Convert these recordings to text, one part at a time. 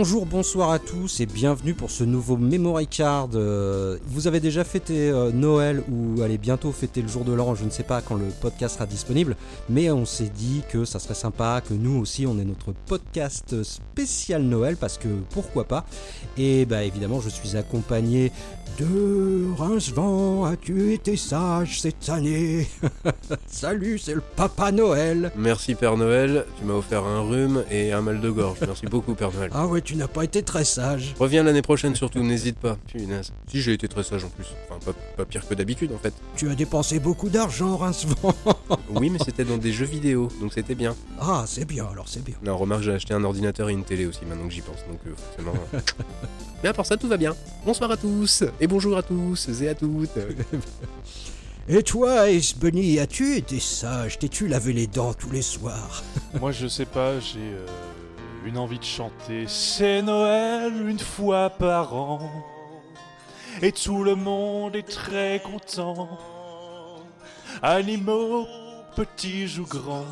Bonjour, bonsoir à tous et bienvenue pour ce nouveau Memory Card. Euh, vous avez déjà fêté euh, Noël ou allez bientôt fêter le jour de l'an, je ne sais pas quand le podcast sera disponible, mais on s'est dit que ça serait sympa que nous aussi on ait notre podcast spécial Noël parce que pourquoi pas. Et bah évidemment, je suis accompagné de Rincevent, as-tu été sage cette année Salut, c'est le Papa Noël. Merci Père Noël, tu m'as offert un rhume et un mal de gorge. Merci beaucoup Père Noël. Ah ouais, tu n'as pas été très sage. Reviens l'année prochaine surtout, n'hésite pas. Punaise. Si j'ai été très sage en plus. Enfin, pas, pas pire que d'habitude en fait. Tu as dépensé beaucoup d'argent, Rincevent. Oui, mais c'était dans des jeux vidéo, donc c'était bien. Ah, c'est bien, alors c'est bien. Non, remarque, j'ai acheté un ordinateur et une télé aussi maintenant que j'y pense, donc euh, forcément. euh. mais à part ça, tout va bien. Bonsoir à tous, et bonjour à tous et à toutes. Et toi, Ace Bunny, as-tu été sage? T'es-tu lavé les dents tous les soirs? Moi, je sais pas, j'ai euh, une envie de chanter. C'est Noël une fois par an. Et tout le monde est très content. Animaux, petits ou grands.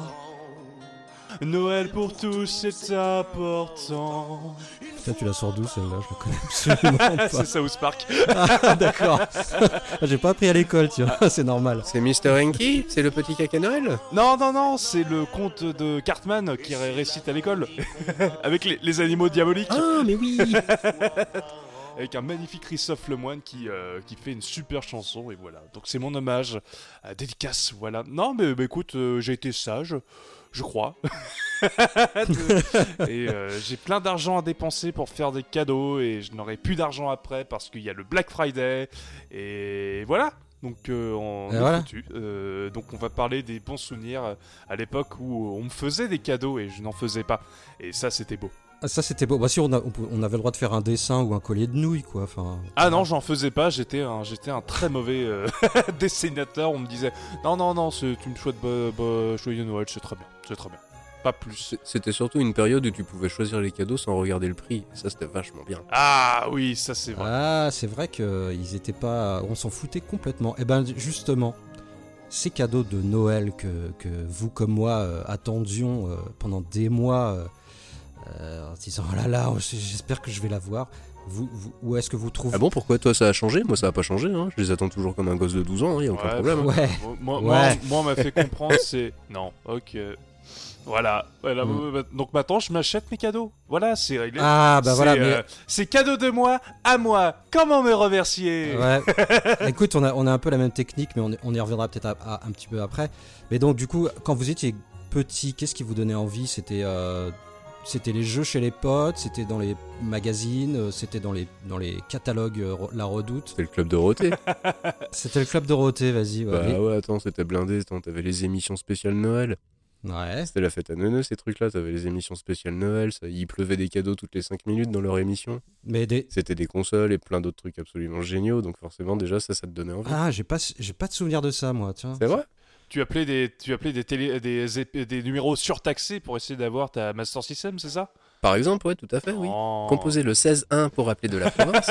Noël pour tous, c'est important. Putain, tu la sors d'où celle-là? Je la connais absolument pas. c'est South Park. Ah, d'accord. J'ai pas appris à l'école, tu vois, c'est normal. C'est Mr. Enki? C'est le petit caca Noël? Non, non, non, c'est le conte de Cartman qui ré- récite à l'école. Avec les, les animaux diaboliques. Ah, mais oui avec un magnifique Christophe Lemoine qui, euh, qui fait une super chanson et voilà. Donc c'est mon hommage, euh, dédicace, voilà. Non mais bah, écoute, euh, j'ai été sage, je crois. et euh, j'ai plein d'argent à dépenser pour faire des cadeaux et je n'aurai plus d'argent après parce qu'il y a le Black Friday et voilà. Donc euh, on Et est voilà. foutu. Euh, donc on va parler des bons souvenirs à l'époque où on me faisait des cadeaux et je n'en faisais pas. Et ça c'était beau. Ah, ça, c'était beau. Bah, si, on, a- on pou- on avait le droit de faire un dessin ou un collier de nouilles, quoi. Enfin, Ah non, j'en faisais pas, j'étais un, j'étais un très mauvais euh, dessinateur. On me disait non, non, non, c'est une chouette joyeux Noël, c'est très bien, c'est très bien. Pas plus. C'était surtout une période où tu pouvais choisir les cadeaux sans regarder le prix. Ça, c'était vachement bien. Ah oui, ça c'est vrai. Ah, c'est vrai qu'ils étaient pas. On s'en foutait complètement. Et ben, justement, ces cadeaux de Noël que, que vous comme moi euh, attendions euh, pendant des mois, euh, euh, en se disant oh là là, j'espère que je vais l'avoir. Vous, vous- où est-ce que vous trouvez Ah bon, pourquoi toi ça a changé? Moi ça a pas changé, hein. je les attends toujours comme un gosse de 12 ans, il y a aucun Ouais, problème. hein. Ouais. Moi, moi, Ouais. moi, on m'a fait comprendre, c'est non, ok. Voilà, voilà. Mm. donc maintenant je m'achète mes cadeaux. Voilà, c'est réglé. Ah bah voilà, mais euh, c'est cadeau de moi à moi. Comment me remercier? Ouais. Écoute, on a, on a un peu la même technique, mais on, y- on y reviendra peut-être un petit peu après. Mais donc, du coup, quand vous étiez petit, qu'est-ce qui vous donnait envie? C'était euh, c'était les jeux chez les potes, c'était dans les magazines, euh, c'était dans les, dans les catalogues euh, La Redoute. C'était le club Dorothée. C'était le club Dorothée, vas-y. Ouais. bah ouais, attends, c'était blindé, t'avais les émissions spéciales Noël. Ouais. C'était la fête à neuneux ces trucs-là, t'avais les émissions spéciales Noël, ça, il pleuvait des cadeaux toutes les 5 minutes dans leur émission. Mais des... C'était des consoles et plein d'autres trucs absolument géniaux, donc forcément déjà ça, ça te donnait envie. Ah, j'ai pas, j'ai pas de souvenir de ça, moi, tiens. C'est vrai? Tu appelais des, tu appelais des télé, des, des numéros surtaxés pour essayer d'avoir ta Master System, c'est ça? Par exemple, ouais, tout à fait, oui. Oh. Composez le 16-1 pour appeler de la province.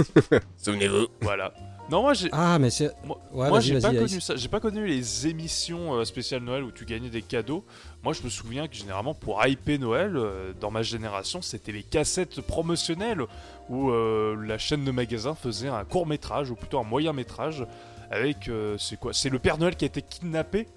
Souvenez-vous. Voilà. Non, moi j'ai. Ah, mais c'est. Moi, Ouais, moi, j'ai pas connu ça. J'ai pas connu les émissions euh, spéciales Noël où tu gagnais des cadeaux. Moi, je me souviens que généralement pour hyper Noël, euh, dans ma génération, c'était les cassettes promotionnelles où euh, la chaîne de magasins faisait un court métrage ou plutôt un moyen métrage avec euh, c'est quoi? C'est le Père Noël qui a été kidnappé.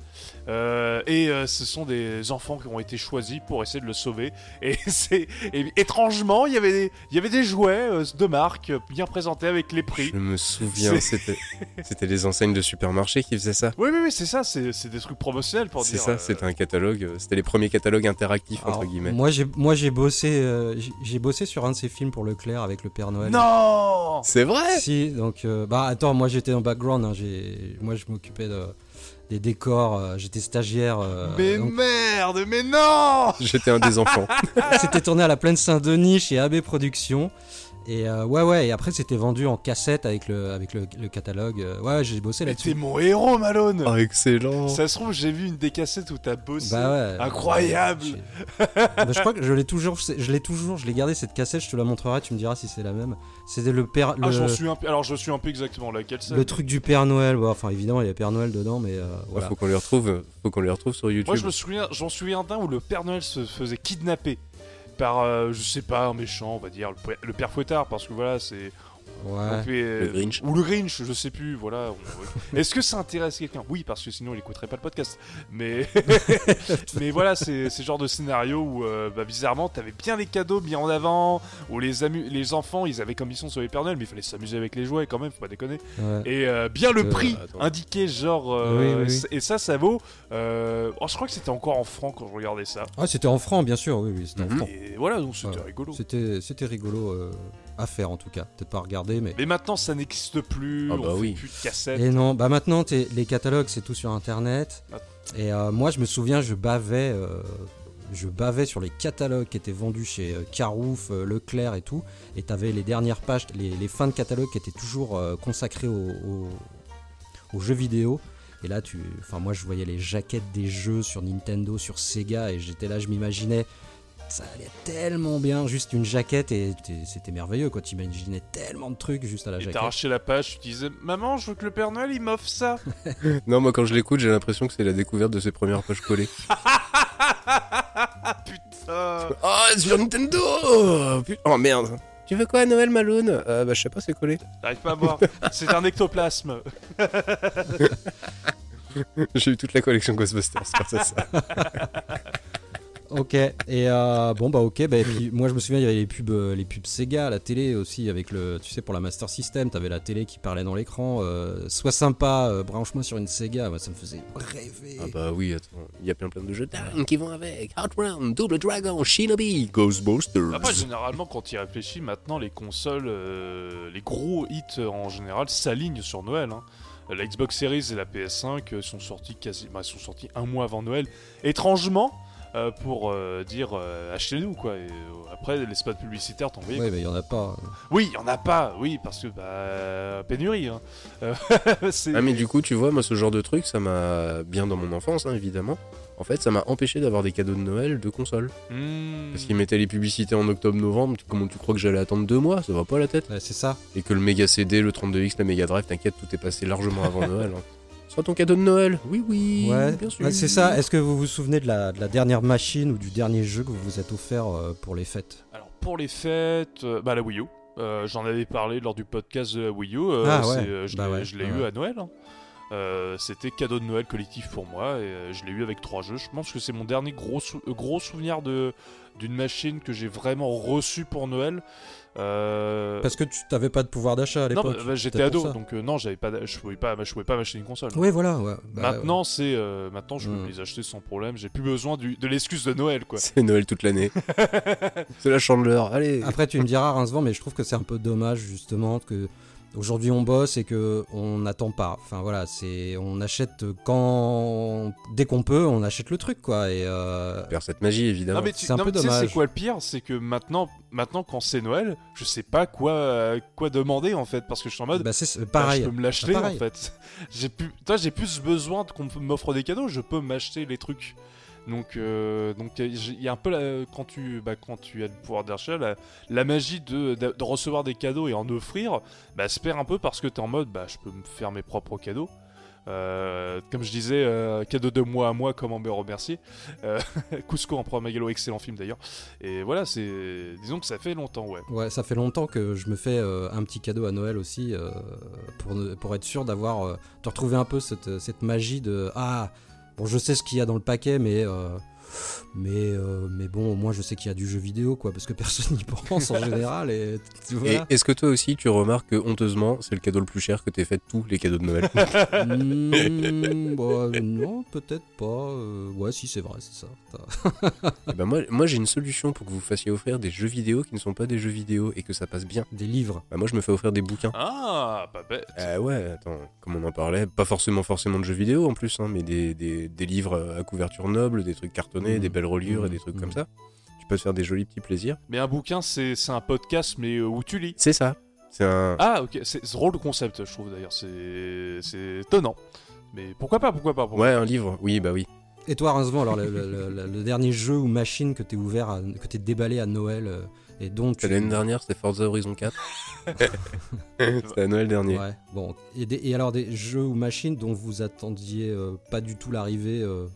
Euh, et euh, ce sont des enfants qui ont été choisis pour essayer de le sauver. Et c'est étrangement, il y avait des, il y avait des jouets euh, de marque bien présentés avec les prix. Je me souviens, C'est- c'était c'était les enseignes de supermarché qui faisaient ça. Oui, oui, oui, c'est ça, c'est c'est des trucs promotionnels pour C'est dire. ça, euh, c'était un catalogue, c'était les premiers catalogues interactifs entre guillemets. moi, j'ai, moi, j'ai bossé, euh, j'ai- j'ai bossé sur un de ces films pour Leclerc avec le Père Noël. Non C'est vrai? Si, donc, euh, bah attends, moi j'étais en background, hein, j'ai, moi je m'occupais de, des décors, euh, j'étais stagiaire. euh, Mais donc, merde, mais non J'étais un des enfants. c'était tourné à la plaine Saint-Denis chez AB Productions. Et euh, ouais, ouais, et après c'était vendu en cassette avec le, avec le, le catalogue. euh, ouais, j'ai bossé Mais là-dessus. t'es mon héros, Malone Ah, excellent Ça se trouve, j'ai vu une des cassettes où t'as bossé. Bah ouais. Incroyable Bah, je crois que je l'ai toujours, je l'ai toujours, je l'ai gardé cette cassette, je te la montrerai, tu me diras si c'est la même. C'était le père, Ah, le, je m'en suis un peu... Alors, je suis un peu exactement laquelle c'est. le truc du Père Noël. Bah, enfin, évidemment, il y a Père Noël dedans, mais euh, voilà. Faut qu'on les retrouve, faut qu'on les retrouve sur YouTube. Moi, je me souviens, j'en souviens d'un où le Père Noël se faisait kidnapper. Par, euh, je sais pas, un méchant, on va dire, le, père- le père Fouettard, parce que voilà, c'est. Ouais. euh, Le Grinch. Ou le Grinch, je sais plus, voilà. Est-ce que ça intéresse quelqu'un? Oui, parce que sinon il écouterait pas le podcast. Mais, mais voilà, c'est le genre de scénario où, euh, bah, bizarrement, t'avais bien les cadeaux mis en avant, où les, les enfants, ils avaient comme mission sur les Père Noël, mais il fallait s'amuser avec les jouets quand même, faut pas déconner. ouais. Et euh, bien le Euh, prix indiqué, genre. euh, Oui, oui, oui. c- Et ça, ça vaut. oh, je crois que c'était encore en francs quand je regardais ça. Ah, c'était en franc, bien sûr, oui, oui, c'était en franc. Et voilà, donc c'était rigolo. C'était, c'était rigolo à faire en tout cas. Peut-être pas à regarder, mais. Mais maintenant, ça n'existe plus. Ah bah on fait oui. plus de cassettes. Et non, bah maintenant les catalogues c'est tout sur internet. Ah. Et euh, moi je me souviens, je bavais, euh, je bavais sur les catalogues qui étaient vendus chez euh, Carouf, Leclerc et tout. Et t'avais les dernières pages, les, les fins de catalogue qui étaient toujours consacrées aux, aux- aux jeux vidéo. Et là, tu, enfin moi je voyais les jaquettes des jeux sur Nintendo, sur Sega, et j'étais là, je m'imaginais. Ça allait tellement bien, juste une jaquette et c'était merveilleux quoi. T'imaginais tellement de trucs juste à la Et jaquette. t'arrachais la page, tu disais Maman, je veux que le Père Noël il m'offre ça. Non, moi quand je l'écoute, j'ai l'impression que c'est la découverte de ses premières pages collées. Ah putain Oh, sur Nintendo oh, putain. Oh merde Tu veux quoi à Noël, Malone? Euh, Bah, je sais pas, c'est collé. T'arrives pas à voir. C'est un ectoplasme. J'ai eu toute la collection Ghostbusters grâce à ça. Ok, et euh, bon bah ok, bah, et puis moi je me souviens il y avait les pubs, euh, les pubs Sega la télé aussi avec le, tu sais pour la Master System, t'avais la télé qui parlait dans l'écran, euh, sois sympa, euh, branche-moi sur une Sega, moi ça me faisait rêver. Ah bah oui, attends, il y a plein plein de jeux dingues qui vont avec. Hot Run, Double Dragon, Shinobi, Ghostbusters. Après, généralement, quand tu y réfléchis, maintenant les consoles, euh, les gros hits en général s'alignent sur Noël. hein. La Xbox Series et la PS5 euh, sont sortis quasi, bah, sont sortis un mois avant Noël. Étrangement, euh, pour euh, dire euh, achetez-nous quoi. Et, euh, après, les spots publicitaires, t'en voyais. Ouais, mais il y en a pas. Oui, il y en a pas. Oui, parce que bah pénurie. hein. Euh, Ah mais du coup, tu vois, moi ce genre de truc, ça m'a bien dans mon enfance, hein, évidemment. En fait, ça m'a empêché d'avoir des cadeaux de Noël de console. Hmm. Parce qu'ils mettaient les publicités en octobre-novembre. Comment tu crois que j'allais attendre deux mois? Ça va pas la tête. Ouais, c'est ça. Et que le Mega CD, le 32X, la Mega Drive, t'inquiète, tout est passé largement avant Noël. hein. Soit ton cadeau de Noël Oui, oui, Ouais, bien sûr. Ouais, c'est ça. Est-ce que vous vous souvenez de la, de la dernière machine ou du dernier jeu que vous vous êtes offert euh, pour les fêtes? Alors pour les fêtes, euh, bah la Wii U. Euh, J'en avais parlé lors du podcast de la Wii U. euh, Ah ouais, c'est, euh, je bah l'ai ouais, je l'ai ouais, eu à Noël. hein. Euh, C'était cadeau de Noël collectif pour moi et euh, je l'ai eu avec trois jeux. Je pense que c'est mon dernier gros, sou- gros souvenir de d'une machine que j'ai vraiment reçue pour Noël. Euh, Parce que tu t'avais pas de pouvoir d'achat à non, l'époque. bah, bah, j'étais ado, donc euh, non, j'avais pas, je pouvais pas, je pouvais pas m'acheter une console. Oui, voilà. Ouais. Bah, maintenant, c'est, euh, maintenant, je peux Mm. les acheter sans problème. J'ai plus besoin du- de l'excuse de Noël, quoi. C'est Noël toute l'année. c'est la chandeleur. Allez. Après, tu me diras, Rincevent, mais je trouve que c'est un peu dommage, justement, que aujourd'hui on bosse et que on n'attend pas. Enfin voilà, c'est on achète quand dès qu'on peut, on achète le truc, quoi. Et euh, Perd cette magie, évidemment. Non mais tu C'est un non, peu mais tu sais, c'est dommage. quoi le pire? C'est que maintenant, maintenant quand c'est Noël, je sais pas quoi, euh, quoi demander en fait, parce que je suis en mode. bah, c'est bah, pareil. je peux me l'acheter Bah, en fait. J'ai plus, toi j'ai plus besoin qu'on m'offre des cadeaux, je peux m'acheter les trucs. Donc, euh, donc il y a- un peu quand tu, bah, quand tu as le pouvoir d'achat, la, magie de, de, recevoir des cadeaux et en offrir, bah, se perd un peu parce que t'es en mode, bah, je peux me faire mes propres cadeaux. Euh, comme je disais, euh, cadeau de moi à moi, comment me remercier. Euh, Cusco Empereur Magalo, excellent film d'ailleurs. Et voilà, c'est, disons que ça fait longtemps, ouais. Ouais, ça fait longtemps que je me fais un petit cadeau à Noël aussi pour, pour être sûr d'avoir de retrouver un peu cette, cette magie de ah bon je sais ce qu'il y a dans le paquet mais euh, mais euh, mais bon au moins je sais qu'il y a du jeu vidéo quoi parce que personne n'y pense en général et est-ce que toi aussi tu remarques que honteusement c'est le cadeau le plus cher que t'aies fait de tous les cadeaux de Noël? Hmm, bah, non peut-être pas euh, ouais si c'est vrai c'est ça Eh ben moi, moi j'ai une solution pour que vous fassiez offrir des jeux vidéo qui ne sont pas des jeux vidéo et que ça passe bien. des livres Bah moi je me fais offrir des bouquins. Ah, pas bête. Ah ouais, attends, comme on en parlait, pas forcément forcément de jeux vidéo en plus, hein, mais des, des, des livres à couverture noble, des trucs cartonnés, Mhm. des belles reliures et Mhm. des trucs comme ça. Tu peux te faire des jolis petits plaisirs. Mais un bouquin, c'est, c'est un podcast, mais euh, où tu lis. C'est ça. C'est un. Ah, ok, c'est, drôle le concept, je trouve d'ailleurs. C'est, c'est étonnant. Mais pourquoi pas, pourquoi pas pourquoi Ouais, un livre. Oui, bah oui. et toi Rincevent alors le, le- le- le dernier jeu ou machine que t'es ouvert à- que t'es déballé à Noël euh, et dont tu C'était L'année dernière, c'était Forza Horizon 4. c'était à Noël dernier. Ouais, bon. Et, des- et alors des jeux ou machines dont vous attendiez euh, pas du tout l'arrivée. euh,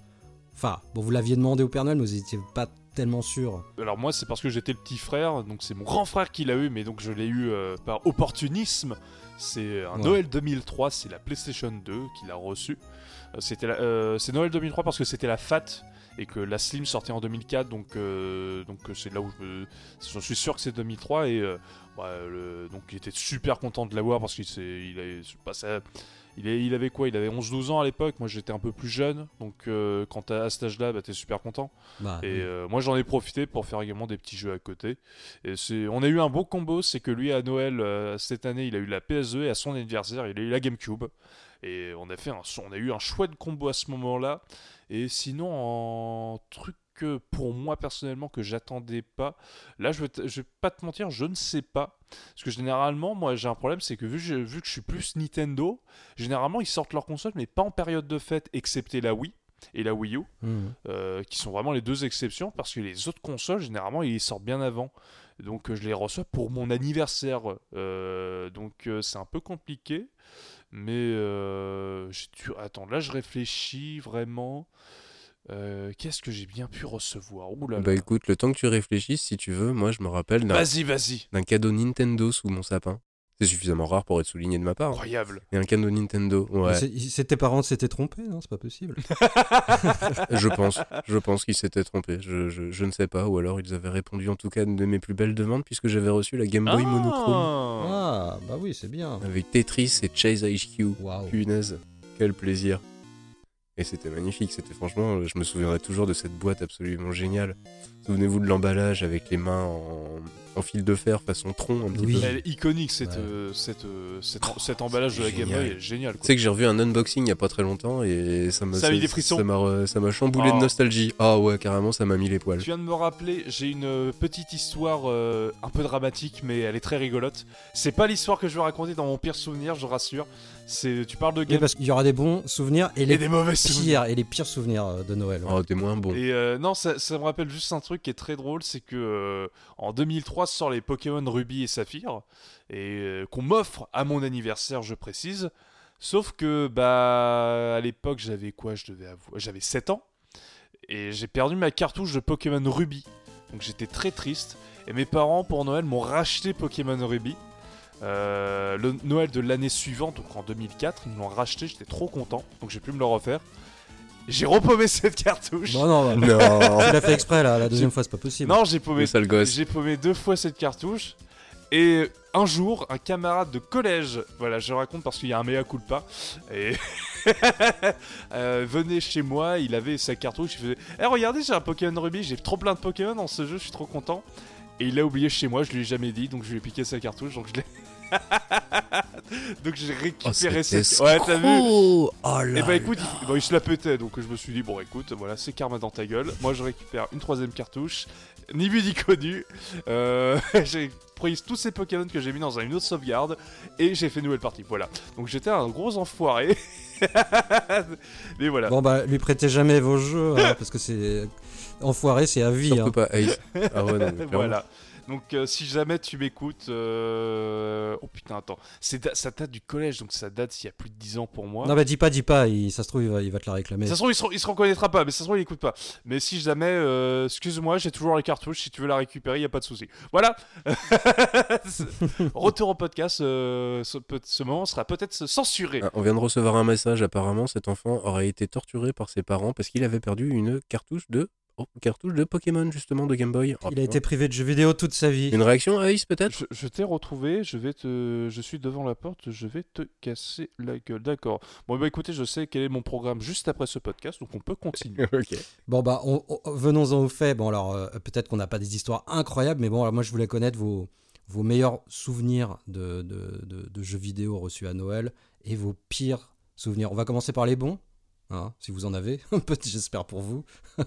Enfin, bon, vous l'aviez demandé au Père Noël, mais vous n'étiez pas tellement sûr. Alors moi c'est parce que j'étais le petit frère, donc c'est mon grand frère qui l'a eu, mais donc je l'ai eu euh, par opportunisme. C'est un Ouais. Noël 2003, c'est la PlayStation 2 qu'il a reçu. Euh, C'était euh, c'est Noël 2003 parce que c'était la FAT et que la Slim sortait en 2004, donc euh, donc euh, c'est là où je suis sûr que c'est 2003 et euh, le- donc il était super content de l'avoir parce qu'il s'est, il passé à- il, est- il avait quoi? Il avait 11-12 ans à l'époque, moi j'étais un peu plus jeune, donc euh, quand à cet âge-là, bah, t'es super content. Bah, Et euh, moi j'en ai profité pour faire également des petits jeux à côté. Et on a eu un beau combo, c'est que lui à Noël euh, cette année il a eu la PS2 et à son anniversaire il a eu la GameCube. Et on a fait un, on a eu un chouette combo à ce moment-là. Et sinon en truc que pour moi personnellement que j'attendais pas, là je vais, pas te mentir, je ne sais pas. Parce que généralement moi j'ai un problème, c'est que vu, que je- vu que je suis plus Nintendo, généralement ils sortent leur console mais pas en période de fête, excepté la Wii et la Wii U. Mhm. Euh, qui sont vraiment les deux exceptions parce que les autres consoles généralement ils sortent bien avant donc euh, je les reçois pour mon anniversaire Euh, donc euh, c'est un peu compliqué mais attends là je réfléchis vraiment Euh, qu'est-ce que j'ai bien pu recevoir? Ouh là là. Bah écoute, le temps que tu réfléchisses, si tu veux, moi je me rappelle d'un vas-y vas-y d'un cadeau Nintendo sous mon sapin. C'est suffisamment rare pour être souligné de ma part. hein. incroyable Et un cadeau Nintendo, ouais. C'est c'est tes parents s'étaient trompés, non? C'est pas possible. Je pense, je pense qu'ils s'étaient trompés. Je, je- je ne sais pas, ou alors ils avaient répondu en tout cas à une de mes plus belles demandes puisque j'avais reçu la Game Boy Ah monochrome Ah, bah oui, c'est bien. avec Tetris et Chase HQ. Waouh. Punaise, quel plaisir. Et c'était magnifique, c'était franchement, je me souviendrai toujours de cette boîte absolument géniale. Souvenez-vous de l'emballage avec les mains en, en fil de fer façon tronc un petit Oui. peu. elle est iconique cette, Ouais. euh, cette, euh, cet, cet emballage de la Game Boy est génial Tu quoi. sais que j'ai revu un unboxing il y a pas très longtemps et ça m'a Ça ça m'a re- ça m'a chamboulé Oh. de nostalgie. Ah ouais, carrément, ça m'a mis les poils. Tu viens de me rappeler, j'ai une euh, petite histoire euh, un peu dramatique, mais elle est très rigolote. C'est pas l'histoire que je vais raconter dans mon pire souvenir, je rassure. C'est, tu parles de Oui, Game parce qu'il y aura des bons souvenirs et et les des mauvais souvenirs. pires et les pires souvenirs euh, de Noël. ouais. Oh, t'es moins bon. Et euh, non, ça, ça me rappelle juste un truc qui est très drôle, c'est que euh, en 2003 sort les Pokémon Ruby et Saphir et euh, qu'on m'offre à mon anniversaire, je précise. Sauf que bah à l'époque j'avais quoi? Je devais avouer, j'avais 7 ans et j'ai perdu ma cartouche de Pokémon Ruby. Donc j'étais très triste et mes parents pour Noël m'ont racheté Pokémon Ruby. Euh, le Noël de l'année suivante, donc en 2004, ils me l'ont racheté, j'étais trop content, donc j'ai pu me le refaire. J'ai repaumé cette cartouche. Non, non, bah, Non, tu l'as fait exprès là, la deuxième fois c'est pas possible. Non, j'ai paumé, j'ai paumé deux fois cette cartouche. Et un jour, un camarade de collège, voilà, je raconte parce qu'il y a un mea culpa, et euh, venait chez moi, il avait sa cartouche, il faisait Eh, regardez, j'ai un Pokémon Ruby, j'ai trop plein de Pokémon dans ce jeu, je suis trop content. Et il l'a oublié chez moi, je lui ai jamais dit, donc je lui ai piqué sa cartouche, donc je l'ai. donc j'ai Oh, récupéré cet cette. Ouais, t'as vu escroc Oh et là bah écoute, là. il, bon, il se la pétait, donc je me suis dit, bon écoute, voilà, c'est karma dans ta gueule. Moi je récupère une troisième cartouche, ni vu ni connu. Euh, j'ai pris tous ces Pokémon que j'ai mis dans une autre sauvegarde, et j'ai fait une nouvelle partie, voilà. Donc j'étais un gros enfoiré. Mais voilà. Bon bah lui prêtez jamais vos jeux hein, parce que c'est enfoiré, c'est à vie. Hein. pas. Ah ouais, non, voilà. Donc euh, si jamais tu m'écoutes, euh, oh putain attends, c'est da- ça date du collège, donc ça date il y a plus de 10 ans pour moi. Non bah dis pas, dis pas, il- ça se trouve il va, il va te la réclamer. Ça se trouve, il se, il se reconnaîtra pas, mais ça se trouve, il écoute pas. Mais si jamais, euh, excuse-moi, j'ai toujours les cartouches. Si tu veux la récupérer, il y a pas de souci. Voilà. Retour au podcast. euh, ce moment sera peut-être censuré. Ah, on vient de recevoir un message. Apparemment, cet enfant aurait été torturé par ses parents parce qu'il avait perdu une cartouche de oh, cartouche de Pokémon justement de Game Boy. Oh, Il a été privé de jeux vidéo toute sa vie. Une réaction, Ace peut-être? Je, je t'ai retrouvé. Je vais te. Je suis devant la porte. Je vais te casser la gueule. D'accord. Bon, bah écoutez, je sais quel est mon programme juste après ce podcast, donc on peut continuer. Ok. Bon bah on- on- venons-en aux faits. Bon alors euh, peut-être qu'on n'a pas des histoires incroyables, mais bon alors moi je voulais connaître vos, vos meilleurs souvenirs de, de, de- de jeux vidéo reçus à Noël et vos pires souvenirs. On va commencer par les bons, hein, si vous en avez, j'espère pour vous.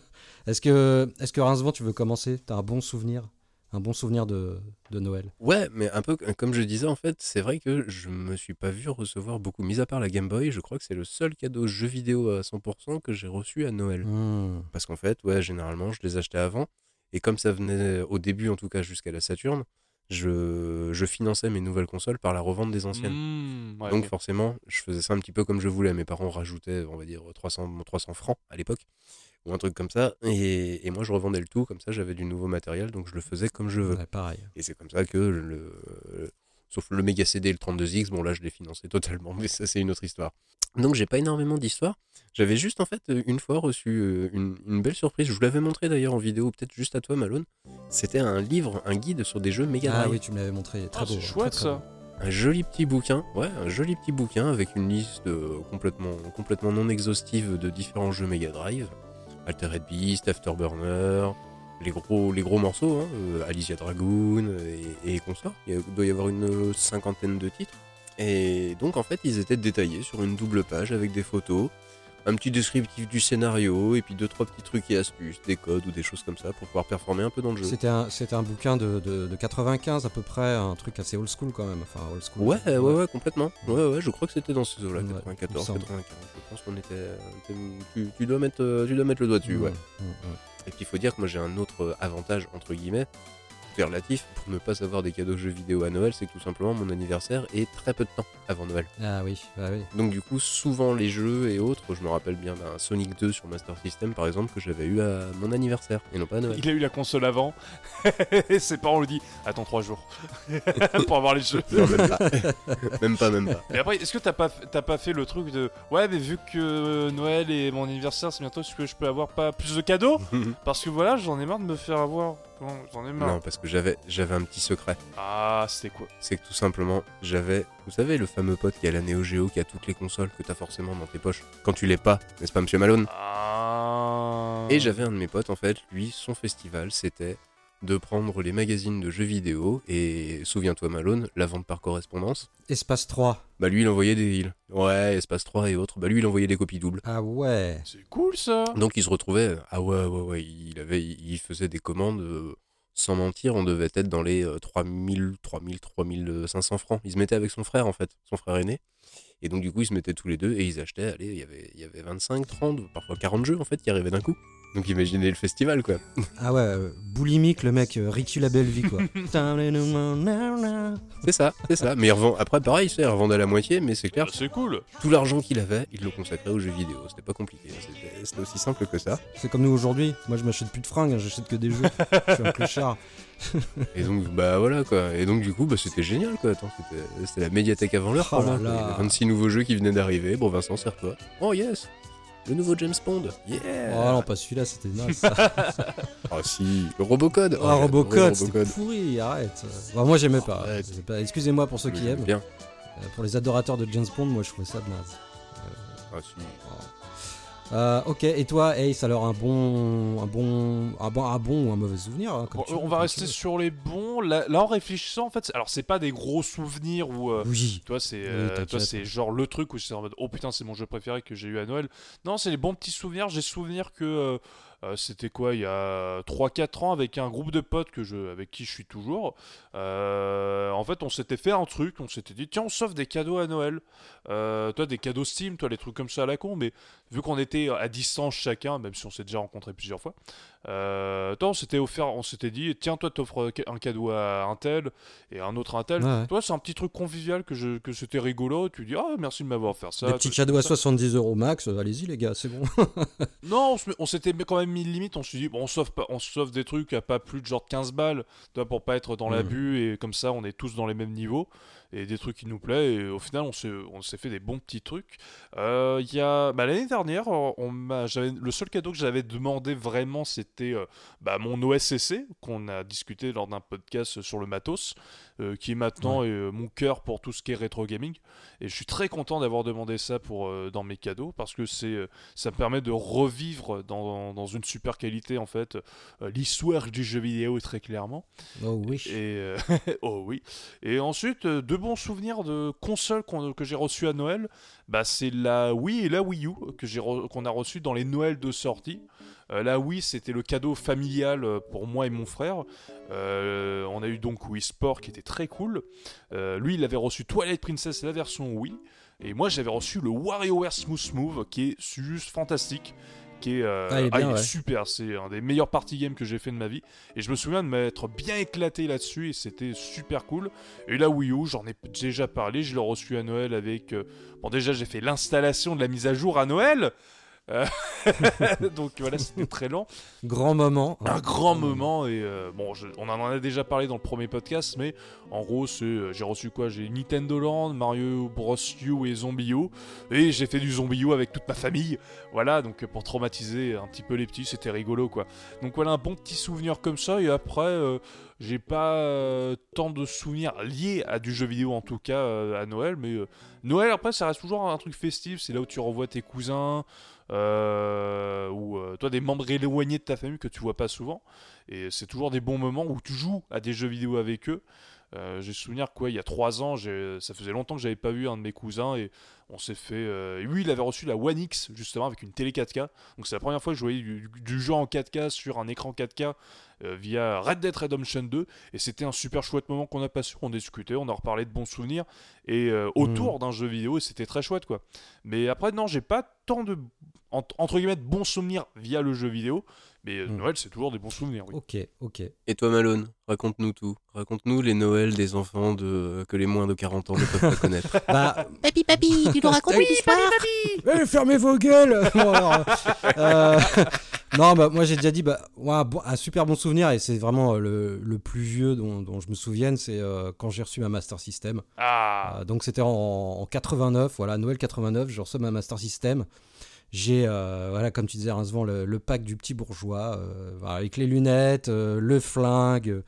est-ce que, est-ce que Rincevent, tu veux commencer? T'as un bon souvenir Un bon souvenir de, de Noël? Ouais, mais un peu euh, comme je disais, en fait, c'est vrai que je me suis pas vu recevoir beaucoup, mis à part la Game Boy, je crois que c'est le seul cadeau jeu vidéo à 100% que j'ai reçu à Noël. Hmm. Parce qu'en fait, ouais, généralement, je les achetais avant. Et comme ça venait au début, en tout cas jusqu'à la Saturne, je, je finançais mes nouvelles consoles par la revente des anciennes. Mmh, ouais, Donc forcément, je faisais ça un petit peu comme je voulais. Mes parents rajoutaient, on va dire, 300, 300 francs à l'époque. ou un truc comme ça. Et, et moi, je revendais le tout, comme ça, j'avais du nouveau matériel, donc je le faisais comme je veux. Ouais, pareil. Et c'est comme ça que le. Sauf le Mega CD et le 32X, bon là je l'ai financé totalement, mais ça c'est une autre histoire. Donc j'ai pas énormément d'histoire. J'avais juste en fait une fois reçu euh, une, une belle surprise. Je vous l'avais montré d'ailleurs en vidéo, peut-être juste à toi Malone. C'était un livre, un guide sur des jeux Mega Ah Drive. oui, tu me l'avais montré. Très Ah, beau. c'est très, chouette très ça. beau. Un joli petit bouquin, ouais, un joli petit bouquin avec une liste euh, complètement, complètement non exhaustive de différents jeux Mega Drive. Altered Beast, Afterburner, les gros, les gros morceaux, hein, euh, Alicia Dragoon et, et consorts. Il doit y avoir une cinquantaine de titres. Et donc en fait, ils étaient détaillés sur une double page avec des photos, un petit descriptif du scénario et puis deux trois petits trucs et astuces, des codes ou des choses comme ça pour pouvoir performer un peu dans le jeu. C'était un, c'était un bouquin de, de, de 95 à peu près, un truc assez old school quand même. Enfin, old school. Ouais, ouais, ouais, complètement. Ouais, ouais, je crois que c'était dans ces eaux-là, Ouais, 94, il me semble. 95. Je pense qu'on était. Tu, tu dois mettre, euh, tu dois mettre le doigt dessus, Mmh, ouais. Et puis il faut dire que moi j'ai un autre avantage, entre guillemets, tout est relatif, pour ne pas avoir des cadeaux jeux vidéo à Noël, c'est que tout simplement mon anniversaire est très peu de temps avant Noël. Ah oui, bah oui. Donc du coup, souvent les jeux et autres, je me rappelle bien d'un Sonic 2 sur Master System par exemple, que j'avais eu à mon anniversaire, et non pas à Noël. Il a eu la console avant, et ses parents lui disent Attends 3 jours pour avoir les jeux. Non, même pas. même pas, même pas. Et après, est-ce que t'as pas, t'as pas fait le truc de Ouais, mais vu que Noël et mon anniversaire c'est bientôt, est-ce que je peux avoir pas plus de cadeaux? Parce que voilà, j'en ai marre de me faire avoir. Non, J'en ai marre. non, parce que j'avais, j'avais un petit secret. Ah, c'était quoi? C'est que tout simplement, j'avais, vous savez, le fameux pote qui a la Neo Geo, qui a toutes les consoles que t'as forcément dans tes poches quand tu l'es pas, n'est-ce pas, monsieur Malone? Ah. Et j'avais un de mes potes, en fait, lui, son festival, c'était de prendre les magazines de jeux vidéo et, souviens-toi, Malone, la vente par correspondance. Espace 3. Bah, lui, il envoyait des. il- Ouais, Espace 3 et autres. Bah, lui, il envoyait des copies doubles. Ah ouais. C'est cool ça Donc, il se retrouvait. Ah ouais, ouais, ouais. Il, avait, il faisait des commandes. euh, sans mentir, on devait être dans les euh, 3000, 3000, 3500 francs. Il se mettait avec son frère, en fait, son frère aîné. Et donc, du coup, ils se mettaient tous les deux et ils achetaient. Allez, il y avait, il y avait 25, 30, parfois 40 jeux, en fait, qui arrivaient d'un coup. Donc, imaginez le festival, quoi. Ah ouais, euh, boulimique, le mec, euh, Ricky la belle vie quoi. C'est ça, c'est ça. Mais il revend... après, pareil, c'est, il revendait à la moitié, mais c'est clair, C'est cool tout l'argent qu'il avait, il le consacrait aux jeux vidéo. C'était pas compliqué, c'était, c'était aussi simple que ça. C'est comme nous aujourd'hui. Moi je m'achète plus de fringues, hein, j'achète que des jeux. je suis un clochard. Et donc, bah voilà quoi. Et donc, du coup, bah, c'était génial quoi. Attends, c'était, c'était la médiathèque avant l'heure. Oh pour là moi, quoi. là. Il y avait 26 nouveaux jeux qui venaient d'arriver. Bon, Vincent, serre-toi. Oh yes Le nouveau James Bond Yeah Oh non, pas celui-là, c'était naze. ça. Ah si Le Robocode Oh, Robocode, c'était pourri, arrête. Bah, moi j'aimais pas. Arrête. Pas- Excusez-moi pour ceux qui aiment. Bien. Euh, Pour les adorateurs de James Bond, moi je trouvais ça de naze. Ah, si. Euh, ok, et toi, Ace, alors un bon, un bon, un bon, un bon ou un mauvais souvenir hein, comme Bon, tu On va rester sur les bons. Là, là, en réfléchissant, en fait, alors c'est pas des gros souvenirs où. euh, Oui. Toi, c'est Oui, euh, toi, c'est genre le truc où c'est en mode oh putain, c'est mon jeu préféré que j'ai eu à Noël. Non, c'est les bons petits souvenirs. J'ai souvenir que euh, c'était quoi il y a 3-4 ans avec un groupe de potes que je, avec qui je suis toujours. Euh, en fait, on s'était fait un truc. On s'était dit tiens, on s'offre des cadeaux à Noël. Euh, toi, des cadeaux Steam, toi, les trucs comme ça à la con. Mais vu qu'on était à distance chacun, même si on s'est déjà rencontrés plusieurs fois, toi, on s'était offert, on s'était dit tiens, toi, t'offres un cadeau à un tel et un autre un tel. Ouais, ouais. Toi, c'est un petit truc convivial que, je, que c'était rigolo. Tu dis, ah, merci de m'avoir offert ça. Des petits cadeaux à ça. 70 euros max, allez-y les gars, c'est bon. Non, on s'était quand même limite. On s'est dit, bon, on s'offre pas- on s'offre des trucs à pas plus de genre 15 balles, pour pas être dans Mhm. l'abus et comme ça, on est tous dans les mêmes niveaux et des trucs qui nous plaisent. Et au final, on s'est, on s'est fait des bons petits trucs. Euh, Il y a, bah, l'année dernière, on m'a, j'avais, le seul cadeau que j'avais demandé vraiment, c'était euh, bah, mon OSCC qu'on a discuté lors d'un podcast sur le matos, euh, qui est maintenant euh, mon cœur pour tout ce qui est rétro gaming. Et je suis très content d'avoir demandé ça pour euh, dans mes cadeaux parce que c'est ça me permet de revivre dans, dans une super qualité en fait l'histoire du jeu vidéo très clairement. Oh oui. Et oh oui. Et ensuite deux bons souvenirs de consoles que j'ai reçues à Noël. Bah c'est la Wii et la Wii U que j'ai qu'on a reçu dans les Noëls de sortie. Euh, la Wii c'était le cadeau familial euh, pour moi et mon frère. Euh, on a eu donc Wii Sport qui était très cool. Lui il avait reçu Twilight Princess la version Wii. Et moi j'avais reçu le WarioWare Smooth Move qui est juste fantastique. Qui est, euh, Ah, il est bien, ouais. super, c'est un des meilleurs party games que j'ai fait de ma vie. Et je me souviens de m'être bien éclaté là-dessus et c'était super cool. Et la Wii U, j'en ai déjà parlé, je l'ai reçu à Noël avec... euh, Bon déjà j'ai fait l'installation de la mise à jour à Noël donc voilà, c'était très lent. Grand moment. Un grand moment et euh, bon, je- on en a déjà parlé dans le premier podcast, mais en gros, euh, j'ai reçu quoi? J'ai Nintendo Land, Mario Bros U et Zombie U et j'ai fait du Zombie U avec toute ma famille. Voilà, donc euh, pour traumatiser un petit peu les petits, c'était rigolo quoi. Donc voilà un bon petit souvenir comme ça et après. euh, j'ai pas euh, tant de souvenirs liés à du jeu vidéo en tout cas euh, à Noël, mais euh, Noël après ça reste toujours un truc festif, c'est là où tu revois tes cousins euh, ou euh, toi des membres éloignés de ta famille que tu vois pas souvent, et c'est toujours des bons moments où tu joues à des jeux vidéo avec eux. Euh, j'ai souvenir quoi, il y a trois ans, ça faisait longtemps que j'avais pas vu un de mes cousins et on s'est fait. euh, et lui, il avait reçu la One X justement avec une télé 4K. Donc c'est la première fois que je voyais du, du jeu en 4K sur un écran 4K euh, via Red Dead Redemption 2 et c'était un super chouette moment qu'on a passé. On discutait, on a reparlé de bons souvenirs et euh, autour d'un jeu vidéo et c'était très chouette quoi. Mais après non, j'ai pas tant de en- entre guillemets de bons souvenirs via le jeu vidéo. Mais euh, Mm. Noël, c'est toujours des bons souvenirs. Oui. Ok, ok. Et toi, Malone, raconte-nous tout. Raconte-nous les Noëls des enfants de... que les moins de 40 ans ne peuvent pas connaître. Bah, Papy, papy, tu nous racontes une histoire Eh, fermez vos gueules Bon, alors, euh, Non, bah, moi j'ai déjà dit, bah, ouais, un, bon- un super bon souvenir, et c'est vraiment euh, le, le plus vieux dont, dont je me souvienne, c'est euh, quand j'ai reçu ma Master System. Ah, Euh, donc c'était en, en 89, voilà, Noël 89, je reçois ma Master System. J'ai, euh, voilà, comme tu disais, Rincevent, le, le pack du petit bourgeois, euh, avec les lunettes, euh, le flingue,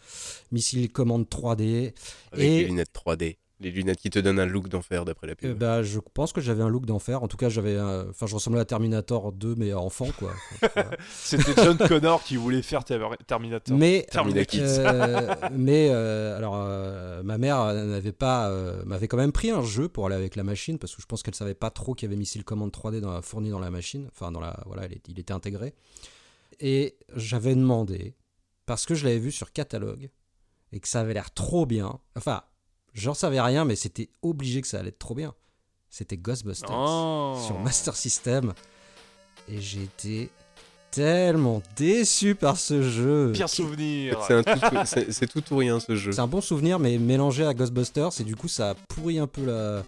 missile commande 3D. Avec Et- les lunettes 3D. Les lunettes qui te donnent un look d'enfer d'après la pub. Euh, bah, je pense que j'avais un look d'enfer. En tout cas, j'avais, un- enfin, je ressemblais à Terminator 2, mais enfant, quoi. C'était John Connor qui voulait faire Ter- Terminator. mais, Terminator. euh, mais euh, alors, euh, ma mère n'avait pas, euh, m'avait quand même pris un jeu pour aller avec la machine parce que je pense qu'elle savait pas trop qu'il y avait Missile Commande 3D dans la, fourni dans la machine. Enfin, dans la, voilà, il était intégré. Et j'avais demandé parce que je l'avais vu sur catalogue et que ça avait l'air trop bien. Enfin, j'en savais rien, mais c'était obligé que ça allait être trop bien. C'était Ghostbusters Oh. sur Master System. Et j'ai été tellement déçu par ce jeu. Pire souvenir. C'est un tout, c'est- c'est tout ou rien ce jeu. C'est un bon souvenir, mais mélangé à Ghostbusters, et du coup, ça pourrit un peu la.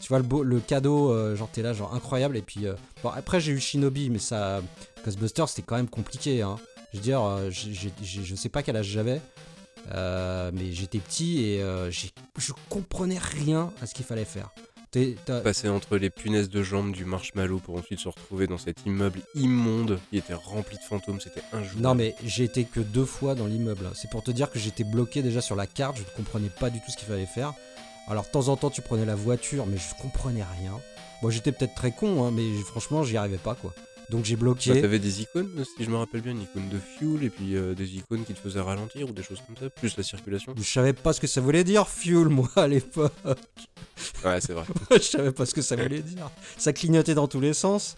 Tu vois, le, beau, le cadeau, euh, genre, t'es là, genre, incroyable. Et puis, euh, bon, après, j'ai eu Shinobi, mais ça. Ghostbusters, c'était quand même compliqué, hein. Je veux dire, euh, j'ai- j'ai- j'ai- je sais pas quel âge j'avais, euh, mais j'étais petit et euh, je comprenais rien à ce qu'il fallait faire. Passer entre les punaises de jambes du marshmallow pour ensuite se retrouver dans cet immeuble immonde qui était rempli de fantômes, c'était injouable. Non mais j'ai été que deux fois dans l'immeuble. C'est pour te dire que j'étais bloqué déjà sur la carte, je ne comprenais pas du tout ce qu'il fallait faire. Alors de temps en temps tu prenais la voiture mais je comprenais rien. Moi j'étais peut-être très con hein, mais franchement j'y arrivais pas quoi. Donc j'ai Bah, bloqué. T'avais des icônes, si je me rappelle bien, une icône de fuel et puis euh, des icônes qui te faisaient ralentir ou des choses comme ça, plus la circulation. je savais pas ce que ça voulait dire fuel moi à l'époque. Ouais, c'est vrai. je savais pas ce que ça voulait dire. Ça clignotait dans tous les sens.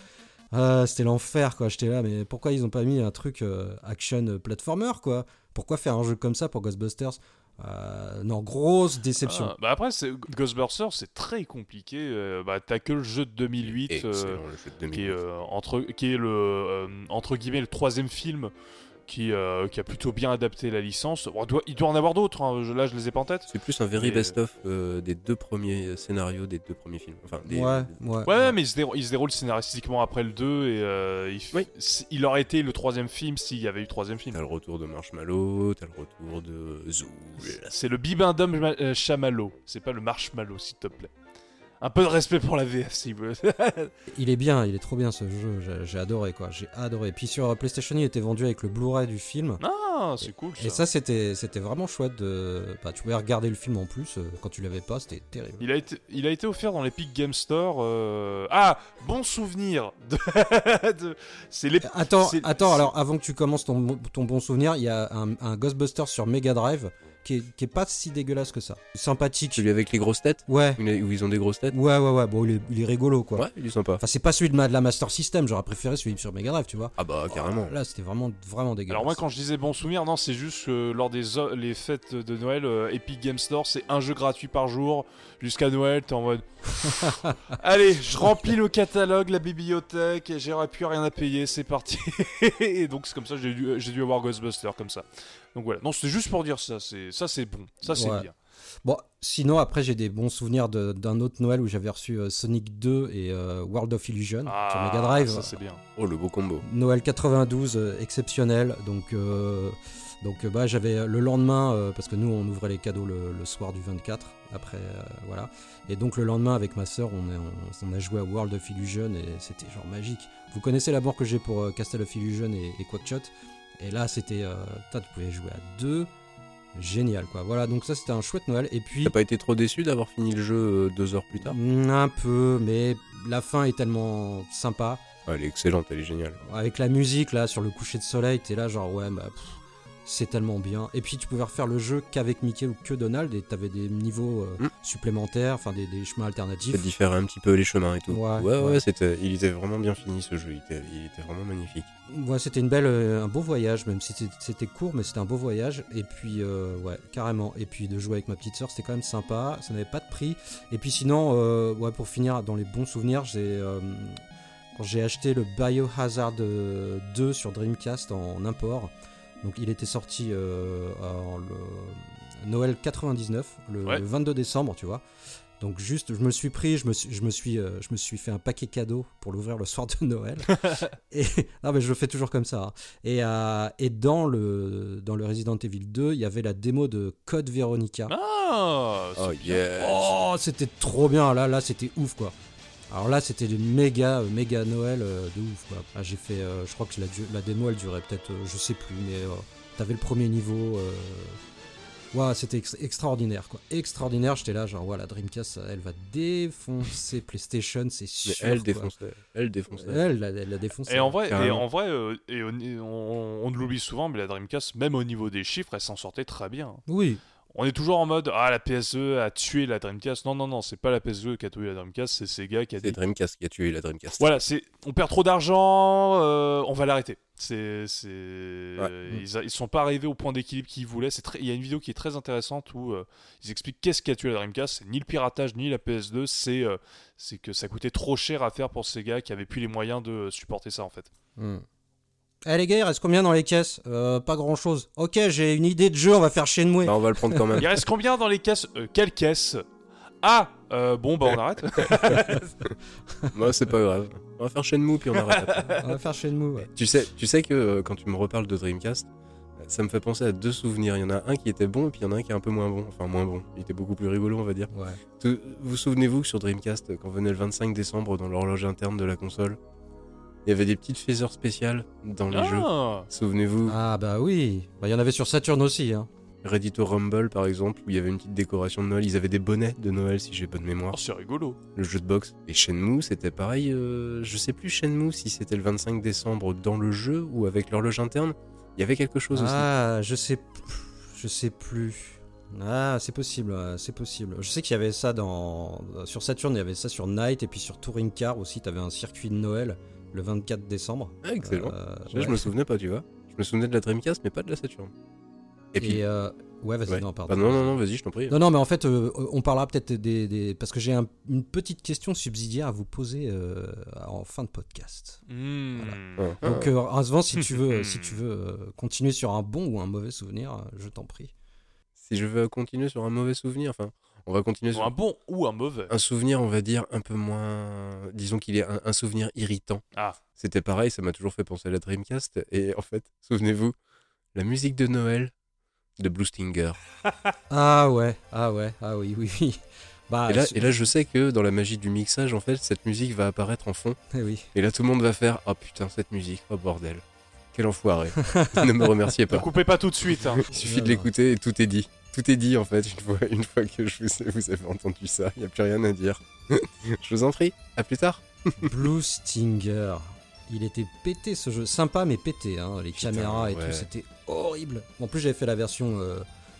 Euh, C'était l'enfer quoi. J'étais là mais pourquoi ils ont pas mis un truc euh, action platformer quoi? Pourquoi faire un jeu comme ça pour Ghostbusters? Euh, Non grosse déception. Ah, bah après, Ghostbusters, c'est très compliqué. euh, bah, T'as que le jeu de 2008 euh, jeu de qui, est, 2008. euh, entre, qui est le euh, entre guillemets le troisième film qui, euh, qui a plutôt bien adapté la licence. Bon, il, doit, il doit en avoir d'autres. hein, je- Là, je les ai pas en tête. C'est plus un very Et- best-of euh, des deux premiers scénarios des deux premiers films. Enfin, des, Ouais, ouais. Ouais, mais il se, déroule, il se déroule scénaristiquement après le 2 et euh, il, f- Oui. s- il aurait été le troisième film s'il y avait eu le troisième film. T'as le retour de Marshmallow, t'as le retour de Zool. C'est le euh, Chamallow, c'est pas le Marshmallow, s'il te plaît. Un peu de respect pour la VF, si vous Il est bien, il est trop bien ce jeu, j'ai- j'ai adoré quoi, j'ai adoré. Puis sur PlayStation il était vendu avec le Blu-ray du film. Ah, c'est cool ça. Et ça c'était c'était vraiment chouette de... Bah, tu pouvais regarder le film en plus, euh, quand tu l'avais pas c'était terrible. Il a, été, il a été offert dans l'Epic Game Store. euh, Ah, bon souvenir de... de- C'est les... Attends, c'est- attends, c'est- alors avant que tu commences ton, bon- ton bon souvenir, il y a un, un Ghostbuster sur Mega Drive qui est, qui est pas si dégueulasse que ça. Sympathique. Celui avec les grosses têtes Ouais, où il- où ils ont des grosses têtes ouais, ouais, ouais, bon il est, il est rigolo quoi. Ouais, il est sympa. Enfin c'est pas celui de, ma, de la Master System, j'aurais préféré celui sur Mega Drive tu vois. Ah bah carrément. Là c'était vraiment, vraiment dégueulasse. Alors moi quand je disais bon souvenir, non c'est juste que lors des les fêtes de Noël, euh, Epic Game Store c'est un jeu gratuit par jour jusqu'à Noël, t'es en mode allez je remplis le catalogue, la bibliothèque, et j'aurais plus rien à payer, c'est parti. et donc c'est comme ça j'ai dû, j'ai dû avoir Ghostbuster comme ça. Donc voilà, non c'était juste pour dire ça, c'est ça c'est bon, ça c'est Ouais. bien. Bon, sinon, après, j'ai des bons souvenirs d'un autre Noël où j'avais reçu euh, Sonic 2 et euh, World of Illusion sur Ah, Mega Drive. ça c'est bien. Oh, le beau combo. Noël 92, euh, exceptionnel. Donc, euh, donc bah, j'avais le lendemain, euh, parce que nous, on ouvrait les cadeaux le, le soir du 24, après, euh, voilà. Et donc, le lendemain, avec ma soeur, on, est- on, on a joué à World of Illusion et c'était genre magique. Vous connaissez l'amour que j'ai pour euh, Castle of Illusion et, et Quackshot? Et là, c'était. Euh, tu pouvais jouer à deux. Génial, quoi. Voilà, donc ça, c'était un chouette Noël. Et puis. T'as pas été trop déçu d'avoir fini le jeu euh, deux heures plus tard? Mm, Un peu, mais la fin est tellement sympa. Ah, Elle est excellente, elle est géniale. Avec la musique là sur le coucher de soleil, t'es là genre ouais bah pff, c'est tellement bien. Et puis tu pouvais refaire le jeu qu'avec Mickey ou que Donald et t'avais des niveaux euh, Mm. supplémentaires, enfin des, des chemins Ça alternatifs. différait un petit peu les chemins et tout. Ouais, ouais, ouais. c'était, il était vraiment bien fini ce jeu, il était, il était vraiment magnifique. Ouais, c'était une belle, euh, un beau voyage, même si c'était- court, mais c'était un beau voyage. Et puis, euh, ouais, carrément. Et puis de jouer avec ma petite soeur, c'était quand même sympa. Ça n'avait pas de prix. Et puis sinon, ouais, pour finir dans les bons souvenirs, j'ai j'ai acheté le Biohazard euh, 2 sur Dreamcast en, import. Donc il était sorti euh, en le Noël 99, le, Ouais. le 22 décembre, tu vois. Donc juste, je me suis pris, je me suis, je me suis, euh, je me suis fait un paquet cadeau pour l'ouvrir le soir de Noël. et non mais je le fais toujours comme ça. hein. Et, euh, et dans le dans le Resident Evil 2, il y avait la démo de Code Veronica. Ah, Oh yeah Oh, c'était trop bien. Là, là, c'était ouf quoi. Alors là, c'était le méga, euh, méga Noël euh, de ouf quoi. Ah, j'ai fait, euh, je crois que la, la démo, elle durait peut-être, euh, je sais plus, mais euh, t'avais le premier niveau. euh, Ouah, c'était ex- extraordinaire quoi. Extraordinaire. J'étais là, genre, ouais, la Dreamcast, elle va défoncer PlayStation, c'est Mais sûr. elle défonçait, elle défonçait. Elle, l'a- elle l'a défoncé. Et en vrai, et en vrai euh, et on, on- on l'oublie souvent, mais la Dreamcast, même au niveau des chiffres, elle s'en sortait très bien. Oui. On est toujours en mode Ah, la PSE a tué la Dreamcast. Non, non, non, c'est pas la PSE qui a tué la Dreamcast, c'est Sega qui a C'est dit Dreamcast qui a tué la Dreamcast. Voilà, c'est on perd trop d'argent, euh, on va l'arrêter. C'est, c'est, ils, a- ils sont pas arrivés au point d'équilibre qu'ils voulaient. C'est très, il y a une vidéo qui est très intéressante où euh, ils expliquent qu'est-ce qui a tué la Dreamcast. C'est ni le piratage ni la PS2, c'est, euh, c'est que ça coûtait trop cher à faire pour Sega qui avait plus les moyens de supporter ça en fait. Hmm. Eh les gars, il reste combien dans les caisses? Euh, Pas grand chose. Ok, j'ai une idée de jeu, on va faire Shenmue. Bah, on va le prendre quand même. Il reste combien dans les caisses? Euh, Quelle caisse Ah, euh, bon bah on arrête. Moi, c'est pas grave. On va faire Shenmue puis on arrête. après. On va faire Shenmue, ouais. tu sais, tu sais que euh, quand tu me reparles de Dreamcast, ça me fait penser à deux souvenirs. Il y en a un qui était bon et puis il y en a un qui est un peu moins bon. Enfin, moins bon. Il était beaucoup plus rigolo, on va dire. ouais. Vous souvenez-vous que sur Dreamcast, quand venait le 25 décembre dans l'horloge interne de la console, il y avait des petites phasers spéciales dans les jeux. Ah, Souvenez-vous, Ah bah oui. Bah, Il y en avait sur Saturn aussi. Hein. Reddit Rumble par exemple, où il y avait une petite décoration de Noël. Ils avaient des bonnets de Noël, si j'ai bonne mémoire. oh, c'est rigolo. Le jeu de boxe. Et Shenmue, c'était pareil. euh, je sais plus Shenmue si c'était le 25 décembre dans le jeu ou avec l'horloge interne. Il y avait quelque chose aussi. Ah, je sais, je sais plus. Ah, c'est possible, c'est possible. Je sais qu'il y avait ça dans sur Saturn, il y avait ça sur Night et puis sur Touring Car aussi. T'avais un circuit de Noël le 24 décembre. Ah, excellent. Euh, Je me souvenais pas, tu vois. Je me souvenais de la Dreamcast, mais pas de la Saturn. Et puis. Et euh, ouais, vas-y, ouais. non, pardon. Bah non, non, non, vas-y, je t'en prie. Non, non, mais en fait, euh, on parlera peut-être des, des- Parce que j'ai un- une petite question subsidiaire à vous poser euh, en fin de podcast. Hmm. Ah. Donc, euh, Razvan, si tu veux, si tu veux euh, continuer sur un bon ou un mauvais souvenir, je t'en prie. Si je veux continuer sur un mauvais souvenir, enfin, on va continuer Ou sur un bon ou un mauvais. un souvenir, on va dire, un peu moins. Disons qu'il est un, un souvenir irritant. Ah. C'était pareil, ça m'a toujours fait penser à la Dreamcast. Et en fait, souvenez-vous, la musique de Noël de Blue Stinger. Ah ouais, ah ouais, ah oui, oui, oui. Bah, et, là, et là, je sais que dans la magie du mixage, en fait, cette musique va apparaître en fond. eh oui. Et là, tout le monde va faire Oh putain, cette musique, oh bordel. Quel enfoiré. ne me remerciez Ne pas. coupez pas tout de suite. hein. Il suffit Non, de l'écouter et tout est dit. Tout est dit en fait, une fois, une fois que je vous, vous avez entendu ça, il n'y a plus rien à dire. je vous en prie, à plus tard. Blue Stinger. Il était pété ce jeu, sympa mais pété, hein, les Putain, caméras et ouais. tout, c'était horrible. En plus j'avais fait la version, euh,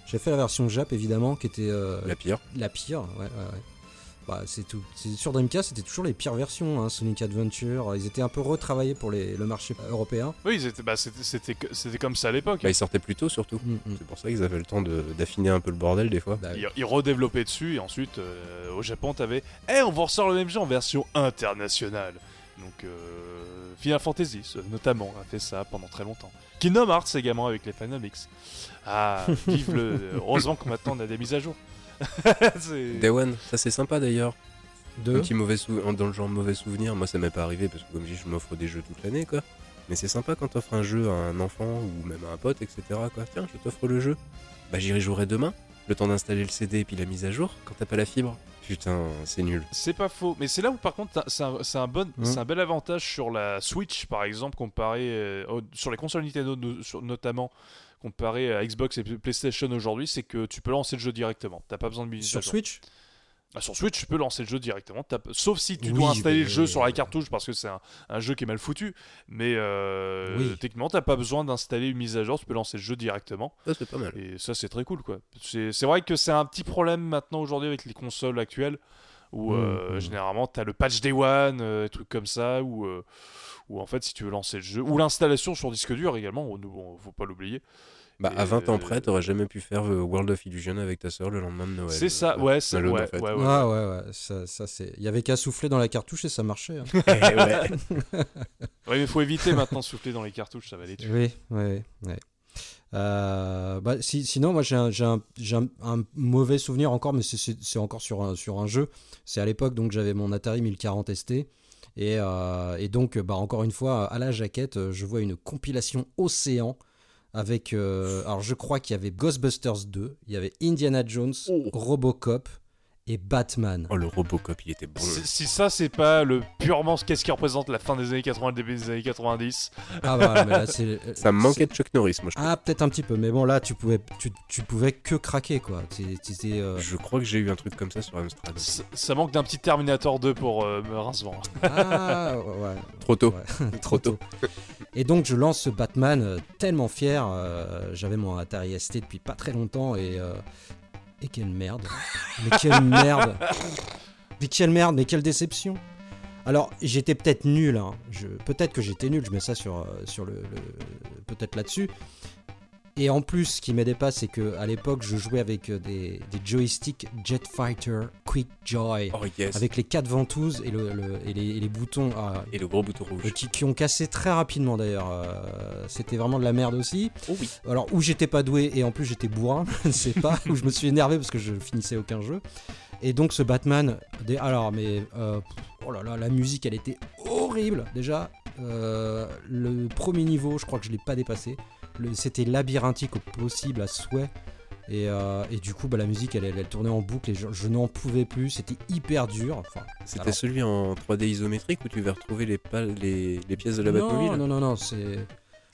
j'avais fait la version Jap évidemment, qui était euh, La pire. la pire. Ouais, ouais, ouais. Bah, c'est tout. Sur Dreamcast, c'était toujours les pires versions. Hein, Sonic Adventure, ils étaient un peu retravaillés pour les- le marché européen. Oui, c'était, bah, c'était, comme ça à l'époque. Bah, ils sortaient plus tôt surtout. Mm, mm. C'est pour ça qu'ils avaient le temps d'affiner un peu le bordel des fois. Bah. Ils, ils redéveloppaient dessus et ensuite euh, au Japon t'avais Eh on vous ressort le même jeu en version internationale Donc euh, Final Fantasy euh, notamment a fait ça pendant très longtemps. Kingdom Hearts également avec les Final Mix. Ah, vive le. Heureusement que maintenant on a des mises à jour. Day One, ça c'est sympa d'ailleurs. Un Deux. petit mauvais sou- dans le genre mauvais souvenir, moi ça m'est pas arrivé parce que comme je dis, je m'offre des jeux toute l'année quoi. Mais c'est sympa quand t'offres un jeu à un enfant ou même à un pote, etc. quoi. Tiens, je t'offre le jeu. Bah j'irai jouer demain. Le temps d'installer le CD et puis la mise à jour quand t'as pas la fibre. Putain, c'est nul. C'est pas faux, mais c'est là où par contre c'est un, un bon, Mhm. c'est un bel avantage sur la Switch par exemple comparé euh, au- sur les consoles Nintendo no- sur- notamment comparé à Xbox et PlayStation aujourd'hui, c'est que tu peux lancer le jeu directement. T'as pas besoin de mise à Sur. Switch Ah, sur Switch, tu peux lancer le jeu directement. Sauf si tu Oui, dois installer mais- le jeu sur la cartouche parce que c'est un, un jeu qui est mal foutu. Mais euh, Oui. techniquement, t'as pas besoin d'installer une mise à jour. Tu peux lancer le jeu directement. Ça c'est pas mal. Et ça, c'est très cool, quoi. C'est vrai que c'est un petit problème maintenant aujourd'hui avec les consoles actuelles où Mmh, euh, mmh. généralement t'as le patch Day One, euh, des trucs comme ça, où, euh, où en fait, si tu veux lancer le jeu, ou l'installation sur disque dur également, on, on- faut pas l'oublier. Bah à 20 ans euh, près, t'aurais jamais pu faire euh, World of Illusion avec ta soeur le lendemain de Noël. c'est ça, Euh, ouais, c'est ouais, en fait. ouais, ouais. Ah ouais, ouais, ça, ça c'est. Il y avait qu'à souffler dans la cartouche et ça marchait. hein. Eh ouais. Ouais, mais faut éviter maintenant de souffler dans les cartouches, ça va les tuer. oui, oui, oui. Euh, bah, si- sinon, moi j'ai un, j'ai un- j'ai un- un mauvais souvenir encore, mais c'est- encore sur un, sur un jeu. C'est à l'époque, donc j'avais mon Atari 1040 ST. Et, euh, et donc, bah, encore une fois, à la jaquette, je vois une compilation Océan avec. euh, alors, je crois qu'il y avait Ghostbusters 2, il y avait Indiana Jones, Oh. Robocop et Batman. Oh le Robocop, il était bon. Si, si ça c'est pas le purement ce qu'est-ce qui représente la fin des années 80, le début des années 90, Ah bah, mais là, c'est. Ça me manquait de Chuck Norris, moi je. Ah, peut-être un petit peu, mais bon, là, tu pouvais, tu, tu pouvais que craquer, quoi. Euh, Je crois que j'ai eu un truc comme ça sur Amstrad. ça, ça manque d'un petit Terminator 2 pour euh, me rincement. Ah, ouais, Trop tôt. ouais, trop tôt. Et donc, je lance ce Batman euh, tellement fier. euh, J'avais mon Atari ST depuis pas très longtemps et. Et quelle merde. Mais quelle merde. Mais quelle merde, mais quelle déception. Alors, j'étais peut-être nul. hein. Peut-être que j'étais nul. Je mets ça sur, euh, le- peut-être là-dessus. Et en plus, ce qui m'aidait pas, c'est que à l'époque, je jouais avec euh, des, des joysticks Jet Fighter Quick Joy, Oh yes. avec les quatre ventouses et, le, le- et, les, et les boutons Et le gros bouton euh, rouge. qui, qui ont cassé très rapidement d'ailleurs. Euh, C'était vraiment de la merde aussi. Oh oui. Alors, où j'étais pas doué et en plus j'étais bourrin, je ne sais pas, où je me suis énervé parce que je finissais aucun jeu. Et donc, ce Batman, des- alors, mais euh, oh là là, la musique elle était horrible déjà. Euh, le premier niveau, je crois que je l'ai pas dépassé. C'était labyrinthique au possible à souhait. Et, euh, et du coup, bah, la musique elle, elle, elle tournait en boucle et je, je n'en pouvais plus. C'était hyper dur. Enfin, C'était alors- celui en 3D isométrique où tu vas retrouver les, pales- les, les pièces de la Batmobile non, non, non, c'est.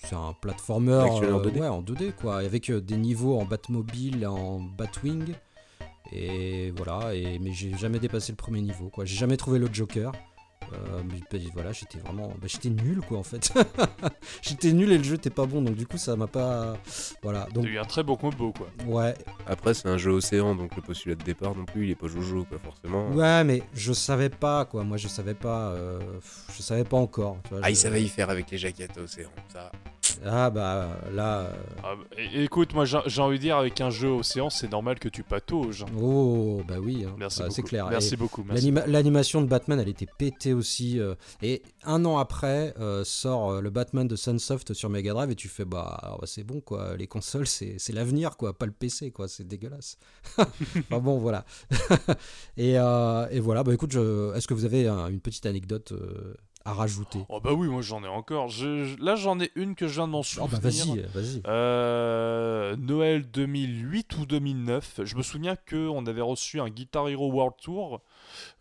C'est un platformer euh, 2D. ouais, en 2D quoi, avec euh, des niveaux en Batmobile, en Batwing, et voilà. Et mais j'ai jamais dépassé le premier niveau quoi. J'ai jamais trouvé le Joker. Euh, bah, voilà, j'étais vraiment, bah, j'étais nul quoi en fait. j'étais nul et le jeu était pas bon, donc du coup ça m'a pas, voilà. T'as Donc eu un très beau combo quoi. ouais, Après, c'est un jeu océan, donc le postulat de départ non plus, il est pas jojo, quoi, forcément. ouais, mais je savais pas quoi. Moi je savais pas, euh, je savais pas encore. tu vois, Ah, il savait y faire avec les jaquettes océan, ça. Ah bah là. euh, Ah, bah, écoute, moi j'ai envie de dire, avec un jeu océan, c'est normal que tu patauges. Oh bah oui. hein. Merci Bah, c'est clair. Merci Et- beaucoup. L'animation de Batman, elle était pétée aussi. euh, et un an après, euh, sort le Batman de Sunsoft sur Mega Drive et tu fais bah, bah, c'est bon quoi. Les consoles, c'est l'avenir quoi, pas le PC quoi. C'est dégueulasse. enfin bon, voilà. et, euh, et voilà. Bah écoute, est-ce que vous avez un- une petite anecdote à rajouter Oh bah oui, moi j'en ai encore. Je- là j'en ai une que je viens de m'en Oh souvenir. bah vas-y, vas-y. Euh, Noël 2008 ou 2009. Je me souviens que on avait reçu un Guitar Hero World Tour.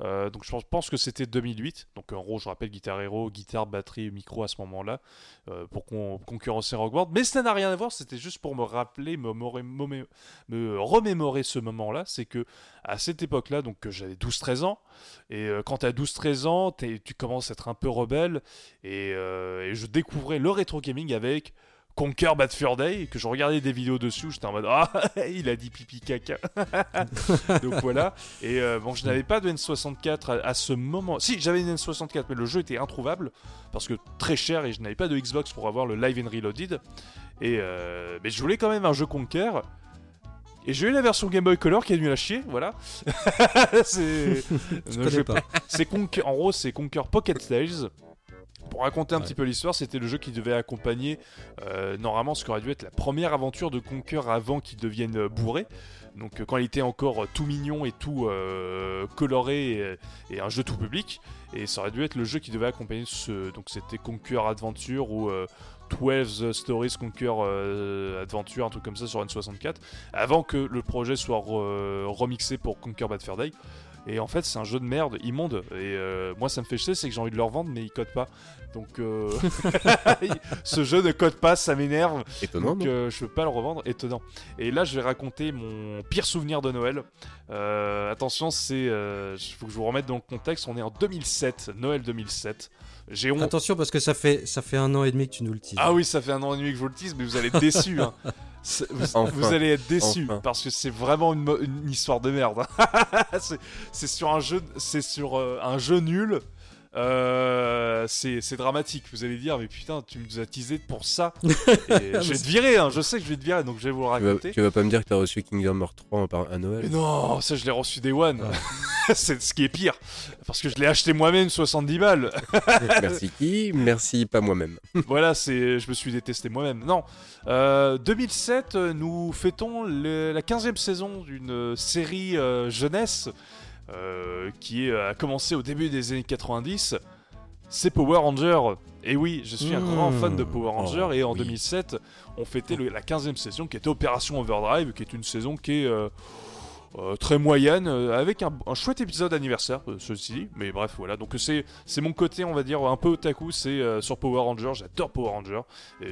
Euh, donc je pense, que c'était 2008. Donc en gros, je rappelle Guitar Hero, guitare, batterie, micro à ce moment-là, euh, pour concurrencer Rock. Mais ça n'a rien à voir. C'était juste pour me rappeler, me, remémorer ce moment-là. C'est que à cette époque-là, donc j'avais 12-13 ans, et euh, quand tu as 12-13 ans, tu commences à être un peu rebelle, et je découvrais le rétro gaming avec Conquer Bad Fur Day, que je regardais des vidéos dessus, j'étais en mode Ah, il a dit pipi caca. Donc voilà. Et euh, bon, je n'avais pas de N64 à, à ce moment. Si, j'avais une N64, mais le jeu était introuvable parce que très cher et je n'avais pas de Xbox pour avoir le Live and Reloaded. Et euh, mais je voulais quand même un jeu Conquer. Et j'ai eu la version Game Boy Color qui est nulle à chier, voilà. c'est. Je je- pas. en gros, c'est Conquer Pocket Tales. Pour raconter un Ouais. petit peu l'histoire, c'était le jeu qui devait accompagner euh, normalement ce qui aurait dû être la première aventure de Conquer avant qu'il devienne euh, bourré. Donc euh, quand il était encore tout mignon et tout euh, coloré et, et un jeu tout public. Et ça aurait dû être le jeu qui devait accompagner ce. Donc c'était Conquer Adventure ou euh, 12 Stories Conquer euh, Adventure, un truc comme ça sur N64. Avant que le projet soit re- remixé pour Conquer Bad Fur Day. Et en fait, c'est un jeu de merde immonde. Et euh, moi, ça me fait chier, c'est que j'ai envie de le revendre, mais il code pas. Donc, euh, ce jeu ne code pas, ça m'énerve. Étonnant, Donc euh, je peux pas le revendre, étonnant. Et là je vais raconter mon pire souvenir de Noël. Attention, c'est, euh, faut que je vous remette dans le contexte. On est en 2007, Noël 2007. J'ai honte. Attention parce que ça fait, ça fait un an et demi que tu nous le teases. Ah oui, ça fait un an et demi que je vous le tease, mais vous allez être déçus. hein. Vous, Enfin. vous allez être déçus Enfin. parce que c'est vraiment une, histoire de merde. c'est, c'est sur un jeu, c'est sur euh, un jeu nul. Euh, c'est, c'est dramatique. Vous allez dire, mais putain, tu nous as teasé pour ça. Et je vais te virer. hein, je sais que je vais te virer, donc je vais vous le tu vas, raconter. tu vas pas me dire que t'as reçu Kingdom Hearts 3 par- à Mais Noël non, ça je l'ai reçu des One. c'est ce qui est pire. Parce que je l'ai acheté moi-même 70 balles. Merci qui? Merci pas moi-même. voilà, c'est, je me suis détesté moi-même. Non. Euh, 2007, euh, nous fêtons le- la 15e saison d'une euh, série euh, jeunesse euh, qui a commencé au début des années 90. C'est Power Ranger. Et oui, je suis un Mmh. grand fan de Power Ranger. Oh, et en oui. 2007, on fêtait le- la 15e saison qui était Opération Overdrive, qui est une saison qui est euh, très moyenne, euh, avec un, un chouette épisode anniversaire, euh, ceci dit. Mais bref, voilà. Donc c'est c'est mon côté, on va dire, un peu otaku, c'est euh, sur Power Ranger. J'adore Power Ranger.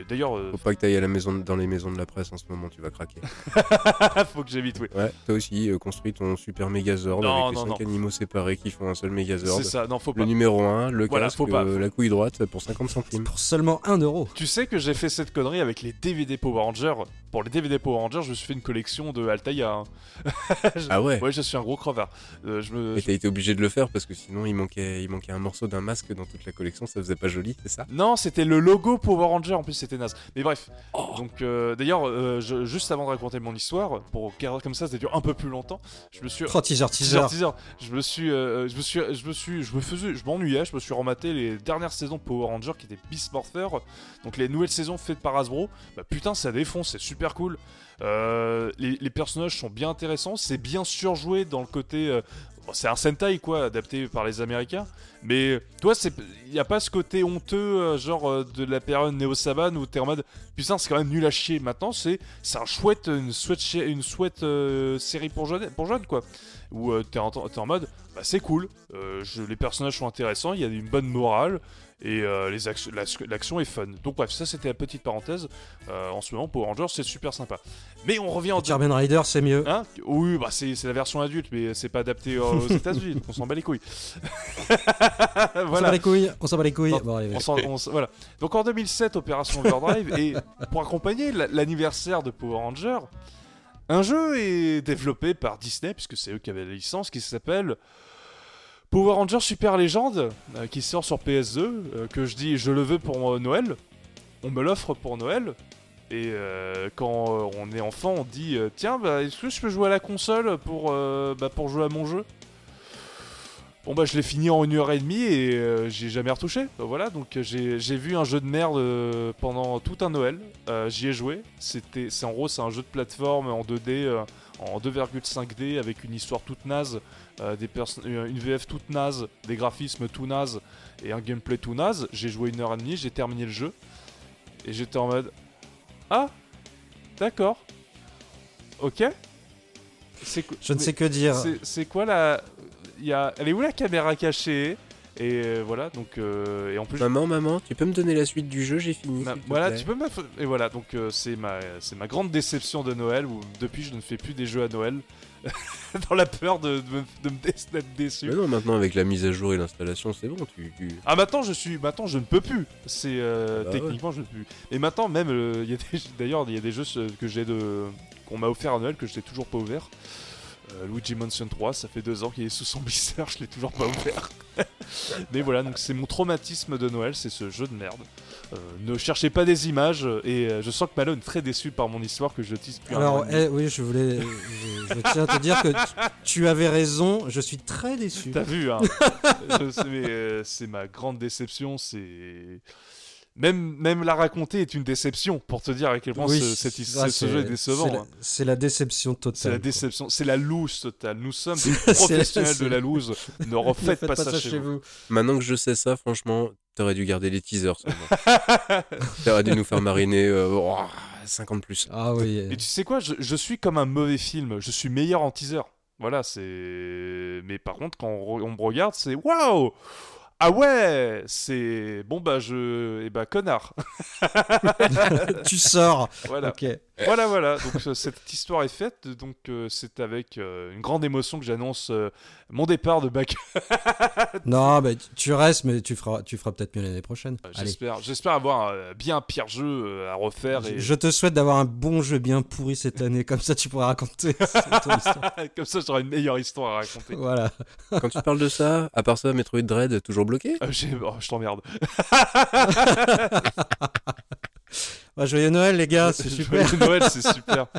D'ailleurs, euh, Faut pas que t'ailles à la maison, dans les maisons de la presse en ce moment, tu vas craquer. faut que j'évite, oui. Ouais, toi aussi, euh, construis ton super Megazord Non, avec non, les 5 non. animaux séparés qui font un seul Megazord. C'est ça, non, faut pas. Le numéro 1, le Voilà, casque, faut pas, euh, faut- la couille droite pour 50 centimes. Pour seulement 1 euro. Tu sais que j'ai fait cette connerie avec les DVD Power Ranger. Pour les DVD Power Ranger, je me suis fait une collection de Altaïa. hein. Ah ouais Ouais, je suis un gros crevard. Euh, je me, Et t'as été obligé de le faire parce que sinon il manquait, il manquait un morceau d'un masque dans toute la collection, ça faisait pas joli, c'est ça? Non, c'était le logo Power Ranger, en plus c'était naze. Mais bref, Oh. donc euh, d'ailleurs, euh, je- juste avant de raconter mon histoire, pour comme ça ça dure un peu plus longtemps, je me suis... Oh, teaser, teaser. Teaser, teaser. Je me suis, euh, je me suis, je me suis, je me faisais, je m'ennuyais, je me suis rematé les dernières saisons de Power Ranger qui étaient Beast Morpher, donc les nouvelles saisons faites par Hasbro. Bah putain, ça défonce, c'est super cool. Euh, les, les personnages sont bien intéressants, c'est bien surjoué dans le côté. euh, c'est un Sentai quoi, adapté par les Américains. Mais toi, il y a pas ce côté honteux, euh, genre euh, de la période Neo Saban où t'es en mode putain, c'est quand même nul à chier. Maintenant, c'est, un chouette, une chouette, série pour jeunes, pour jeunes quoi. Où t'es, en, en mode, bah c'est cool. les personnages sont intéressants, il y a une bonne morale. Et euh, les l'action est fun. Donc bref, ça c'était la petite parenthèse. Euh, en ce moment, Power Rangers, c'est super sympa. Mais on revient en Charmen Rider, c'est mieux. Hein? Oui, bah c'est c'est la version adulte, mais c'est pas adapté aux États-Unis, donc on s'en bat les couilles. On s'en bat les couilles, on s'en bat les couilles. Non, Bon, allez, On s'en- on s- voilà. Donc en 2007, Opération Overdrive, et pour accompagner la- l'anniversaire de Power Ranger, un jeu est développé par Disney, puisque c'est eux qui avaient la licence, qui s'appelle Power Ranger Super Legend, euh, qui sort sur PS2, euh, que je dis je le veux pour euh, Noël. On me l'offre pour Noël. Et quand on est enfant, on dit tiens, bah, est-ce que je peux jouer à la console pour, bah, pour jouer à mon jeu? Bon bah je l'ai fini en une heure et demie et j'ai jamais retouché. Bah, voilà, donc j'ai vu un jeu de merde pendant tout un Noël. J'y ai joué. C'était, c'est en gros c'est un jeu de plateforme en 2D, euh, en 2,5D avec une histoire toute naze, euh, des euh, une VF toute naze, des graphismes tout naze et un gameplay tout naze. J'ai joué une heure et demie, j'ai terminé le jeu et j'étais en mode ah d'accord ok. Je ne sais que dire. c'est- quoi la. Il y a... Elle est où la caméra cachée? Et euh, voilà, donc. euh, Et en plus. Maman, maman, tu peux me donner la suite du jeu, j'ai fini. ma- voilà, plaît tu peux me. Et voilà, donc euh, c'est ma... c'est ma grande déception de Noël où depuis je ne fais plus des jeux à Noël. Dans la peur de, de me- de déçu. Mais non, maintenant avec la mise à jour et l'installation, c'est bon. Tu, tu- Ah maintenant je suis maintenant je ne peux plus. C'est euh, Bah ouais. techniquement je ne peux plus. Et maintenant même euh, d'ailleurs il y a des jeux que j'ai de qu'on m'a offert à Noël que je n'ai toujours pas ouvert. Euh, Luigi Mansion 3, ça fait deux ans qu'il est sous son blister, je l'ai toujours pas ouvert. Mais voilà, donc c'est mon traumatisme de Noël, c'est ce jeu de merde. Euh, ne cherchez pas des images, et euh, je sens que Malone est très déçu par mon histoire que je tisse plus Alors, eh, oui, je voulais. Je, je tiens à te dire que tu, tu avais raison, je suis très déçu. T'as vu, hein Je sais, mais, euh, C'est ma grande déception, c'est... Même, même la raconter est une déception, pour te dire à quel point Oui, ce, cette- ce jeu est décevant. hein. C'est la, déception totale. C'est la déception, c'est la loose totale. Nous sommes des professionnels de la loose. Ne refaites faites pas, ça, chez vous. Maintenant que je sais ça, franchement, t'aurais dû garder les teasers t'aurais dû nous faire mariner euh, oh, 50 plus. Ah oui. Et tu sais quoi, je, je suis comme un mauvais film. Je suis meilleur en teaser. Voilà, c'est. Mais par contre, quand on, re- on me regarde, c'est waouh Ah ouais C'est. Bon bah je. Eh bah connard tu sors. Voilà. Voilà, voilà. Donc cette histoire est faite. Donc euh, c'est avec euh, une grande émotion que j'annonce euh, mon départ de bac. Non, mais tu- restes, mais tu feras, tu feras peut-être mieux l'année prochaine. J'espère, j'espère avoir euh, bien un pire jeu à refaire. Je, Et... je te souhaite d'avoir un bon jeu bien pourri cette année, comme ça tu pourras raconter. Comme ça, j'aurai une meilleure histoire à raconter. Voilà. Quand tu parles de ça, à part ça, Metroid Dread, toujours bloqué? Euh, j'ai- oh, je t'emmerde. Bah, joyeux Noël, les gars, c'est super. Joyeux Noël, c'est super.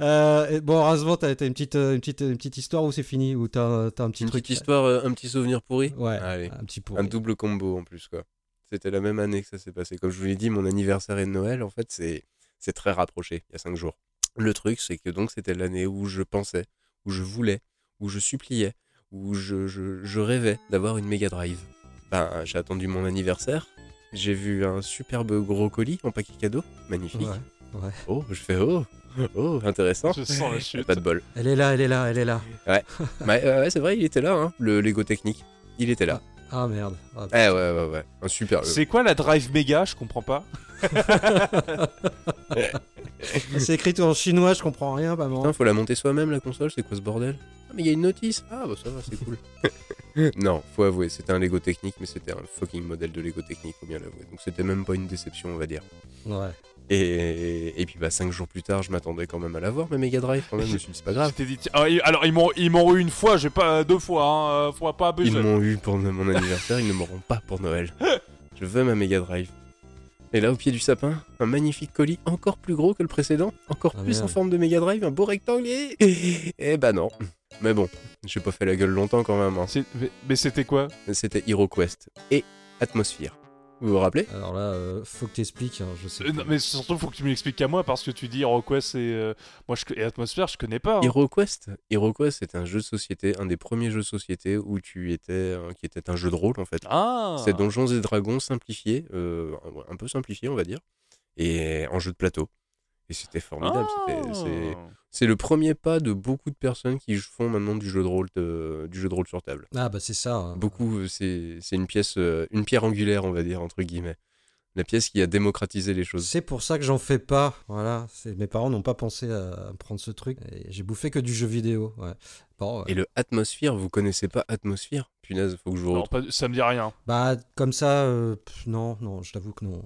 Euh, et bon, heureusement, t'as t'as une petite, euh, une petite, une petite histoire ou c'est fini ou t'as t'as un petit Une truc. petite histoire, euh, un petit souvenir pourri Ouais. Allez. Un petit pourri. Un double combo en plus, quoi. C'était la même année que ça s'est passé. Comme je vous l'ai dit, mon anniversaire et Noël, en fait, c'est c'est très rapproché, il y a cinq jours. Le truc, c'est que donc c'était l'année où je pensais, où je voulais, où je suppliais, où je, je, je rêvais d'avoir une Mega Drive. Ben, j'ai attendu mon anniversaire, j'ai vu un superbe gros colis en paquet cadeau, magnifique. Ouais, ouais. Oh, je fais oh, oh, intéressant. Je sens la chute. Pas de bol. Elle est là, elle est là, elle est là. Ouais, euh, ouais, c'est vrai, il était là, hein, le Lego technique. Il était là. Ah merde. Ah, Eh ouais, ouais, ouais. Un super. euh, C'est quoi la Drive Mega Je comprends pas. c'est écrit tout en chinois, je comprends rien, maman. Putain, faut la monter soi-même la console, c'est quoi ce bordel? Ah, mais il y a une notice Ah, bah ça va, c'est cool. non, faut avouer, c'était un Lego technique, mais c'était un fucking modèle de Lego technique, faut bien l'avouer. Donc c'était même pas une déception, on va dire. Ouais. Et, et puis bah 5 jours plus tard, je m'attendais quand même à l'avoir, ma Mega Drive quand même, je me suis dit c'est pas grave. Dit, ah, alors ils m'ont ils m'ont eu une fois, j'ai pas deux fois, hein, euh, faut pas abuser. Ils m'ont eu pour mon anniversaire, ils ne m'auront pas pour Noël. Je veux ma Mega Drive. Et là, au pied du sapin, un magnifique colis encore plus gros que le précédent, encore Ah, plus en forme de Mega Drive, un beau rectangle. Et, et bah non. Mais bon, j'ai pas fait la gueule longtemps quand même. hein. Mais, mais c'était quoi? C'était Hero Quest et Atmosphere. Vous vous rappelez? Alors là, euh, faut que t'expliques, hein, je sais. Euh, non, Mais surtout, faut que tu me l'expliques à moi parce que tu dis HeroQuest et euh, moi je, et Atmosphère, je connais pas. hein. Hero Quest Hero Quest, c'était un jeu de société, un des premiers jeux de société où tu étais, euh, qui était un jeu de rôle en fait. Ah C'est Donjons et Dragons simplifié, euh, un peu simplifié on va dire, et en jeu de plateau. Et c'était formidable. c'était- c'est- le premier pas de beaucoup de personnes qui font maintenant du jeu de rôle, de- du jeu de rôle sur table. Ah bah c'est ça. hein. Beaucoup, euh, c'est une pièce, euh, une pierre angulaire, on va dire entre guillemets. La pièce qui a démocratisé les choses. C'est pour ça que j'en fais pas. Voilà. Mes parents n'ont pas pensé à prendre ce truc. J'ai bouffé que du jeu vidéo. Ouais. Bon, ouais. Et le atmosphère, vous connaissez pas atmosphère? Punaise, faut que je vous Non, pas- ça me dit rien. Bah comme ça, euh, pff, non, non, je t'avoue que non.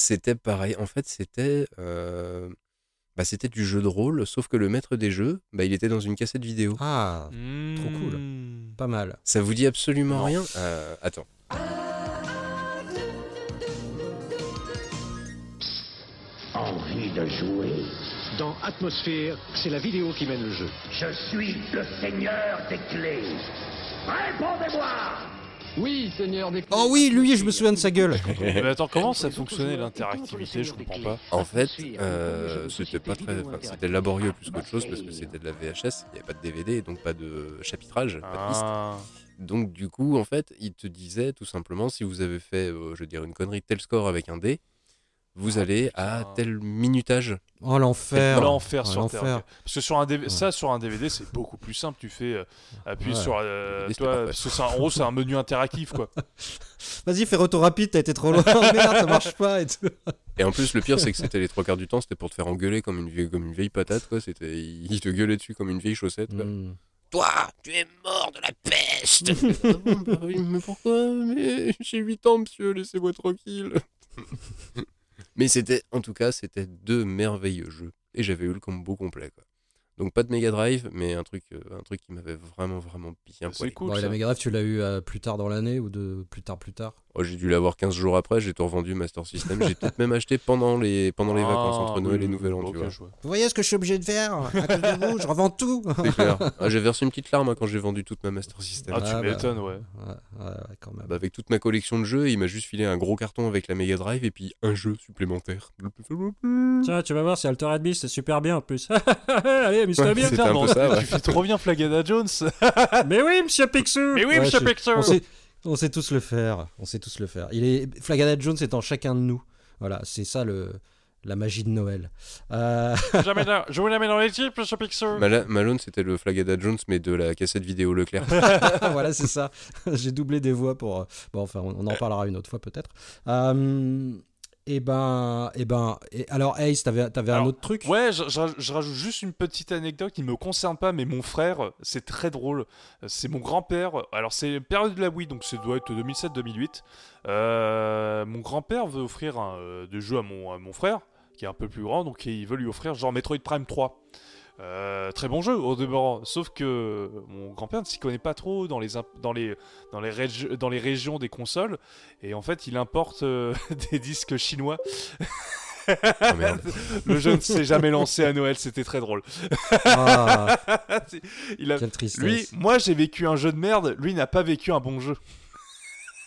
C'était pareil. En fait, c'était, euh, bah, c'était du jeu de rôle, sauf que le maître des jeux, bah, il était dans une cassette vidéo. Ah, Trop cool. pas mal. Ça vous dit absolument Non. rien? Euh, Attends. Envie de jouer? Dans Atmosphère, c'est la vidéo qui mène le jeu. Je suis le seigneur des clés. Répondez-moi Oui, Seigneur des Oh oui, lui, je me souviens de sa gueule. Mais attends, comment ça fonctionnait l'interactivité Je comprends pas. En fait, euh, c'était pas très, enfin, c'était laborieux plus qu'autre chose parce que c'était de la VHS, il n'y avait pas de DVD et donc pas de chapitrage, pas de piste. Ah. Donc du coup, en fait, il te disait tout simplement si vous avez fait, euh, je veux dire, une connerie tel score avec un dé, vous Ah, allez à tel minutage. Oh l'enfer. L'enfer Oh, sur l'enfer. Terre. Parce que sur un DV Ouais. ça, sur un DVD, c'est beaucoup plus simple. Tu fais euh, appuie Ouais. sur. euh, DVD, c'était toi, parfait. parce que c'est un- en gros, c'est un menu interactif, quoi. Vas-y, fais retour rapide, t'as été trop loin. Merde, ça marche pas et tout. Et en plus, le pire, c'est que c'était les trois quarts du temps, c'était pour te faire engueuler comme une vieille, comme une vieille patate, quoi. C'était, il te gueulait dessus comme une vieille chaussette, quoi. Hmm. Toi, tu es mort de la peste Ah bon, bah oui, Mais pourquoi? Mais j'ai 8 ans, monsieur, laissez-moi tranquille. Mais c'était, en tout cas, c'était deux merveilleux jeux. Et j'avais eu le combo complet, quoi. Donc pas de Mega Drive, mais un truc, euh, un truc qui m'avait vraiment, vraiment bien C'est cool. Bon, et la Mega Drive, tu l'as eu euh, plus tard dans l'année ou de plus tard, plus tard? Oh, j'ai dû l'avoir 15 jours après, j'ai tout revendu Master System. j'ai peut-être même acheté pendant les, pendant les Ah, vacances entre Noël oui, et Nouvel An, tu vois. Vous voyez ce que je suis obligé de faire? À cause de vous, je revends tout C'est clair. Ah, j'ai versé une petite larme hein, quand j'ai vendu toute ma Master System. Ah, tu Ah, bah. m'étonnes, ouais. Ouais, ouais, ouais, quand même. Bah, avec toute ma collection de jeux, il m'a juste filé un gros carton avec la Mega Drive et puis un jeu supplémentaire. Tiens, tu vas voir, c'est Altered Beast, c'est super bien en plus. Allez, amuse-toi Ouais, bien. C'était mais peu ça, ouais. Tu fais trop bien Flagada Jones. Mais oui, monsieur Picsou Mais oui, Ouais, monsieur Picsou. On sait, tous le faire. On sait tous le faire. Il est Flagada Jones est en chacun de nous. Voilà, c'est ça le la magie de Noël. Euh, Jamais là. Je vous la mets dans l'équipe, monsieur Picsou. Mala- Malone, c'était le Flagada Jones, mais de la cassette vidéo Leclerc. voilà, c'est ça. J'ai doublé des voix pour. euh, Bon, enfin, on, on en parlera une autre fois peut-être. Euh, et ben, et ben, et alors Ace, t'avais, avais un autre truc? Ouais, je, je- je rajoute juste une petite anecdote qui me concerne pas, mais mon frère, c'est très drôle. C'est mon grand-père. Alors, c'est période de la Wii, donc ça doit être 2007-2008. Euh, mon grand-père veut offrir un, euh, des jeux à mon, à mon frère, qui est un peu plus grand, donc il veut lui offrir genre Metroid Prime 3. Euh, très bon jeu au demeurant, sauf que mon grand-père ne s'y connaît pas trop dans les, dans, les, dans, les régi- dans les régions des consoles, et en fait il importe euh, des disques chinois. Ah. Le jeu ne s'est jamais lancé à Noël, c'était très drôle. Ah, Il a... quelle tristesse. Lui, moi j'ai vécu un jeu de merde, lui n'a pas vécu un bon jeu.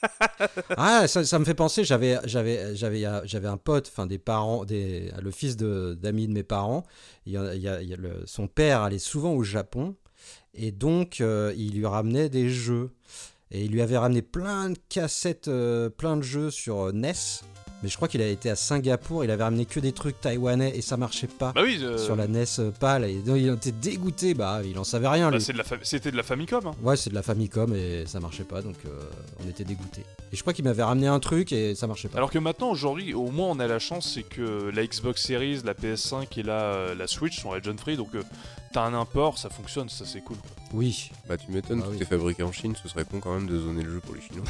Ah, ça, me fait penser, j'avais, j'avais, j'avais, j'avais un pote, enfin des parents, des, le fils de, d'amis de mes parents. Il il le- son père allait souvent au Japon et donc euh, il lui ramenait des jeux. Et il lui avait ramené plein de cassettes, euh, plein de jeux sur euh, NES. Mais je crois qu'il a été à Singapour, il avait ramené que des trucs taïwanais et ça marchait pas Bah oui, euh, sur la NES euh, pâle. Et donc il était dégoûté, bah il en savait rien bah, de fa- c'était de la Famicom. hein. Ouais, c'est de la Famicom et ça marchait pas, donc euh, on était dégoûté. Et je crois qu'il m'avait ramené un truc et ça marchait pas. Alors que maintenant, aujourd'hui, au moins on a la chance, c'est que la Xbox Series, la PS5 et la, euh, la Switch sont region free, donc euh, t'as un import, ça fonctionne, ça c'est cool. Oui. Bah, tu m'étonnes, Ah tout oui. est fabriqué en Chine, ce serait con quand même de zoner le jeu pour les Chinois.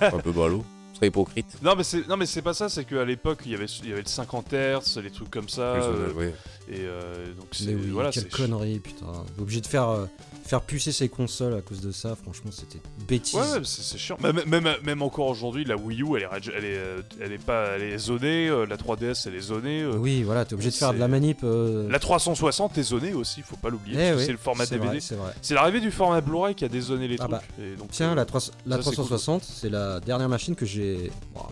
un peu bralo. Serait hypocrite. Non mais c'est non mais c'est pas ça, c'est qu'à l'époque il y avait il y avait le 50 Hz, les trucs comme ça, euh, et euh, donc Mais c'est oui, voilà, quelle c'est connerie, putain. Obligé de faire, euh, faire pucer ses consoles à cause de ça, franchement, c'était bêtise. Ouais, ouais, c'est c'est chiant. Même, même, même encore aujourd'hui, la Wii U, elle est, elle est, euh, elle est pas, elle est zonée. euh, la 3DS, elle est zonée. euh, Oui, voilà, t'es obligé de faire de la c'est- manip. euh, La 360 est zonée aussi, faut pas l'oublier. eh parce que oui, c'est le format c'est DVD. vrai, c'est vrai. C'est l'arrivée du format Blu-ray qui a dézoné les Ah trucs. bah, et donc, Tiens, euh, la, 3- la ça, c'est cool. 360, c'est la dernière machine que j'ai.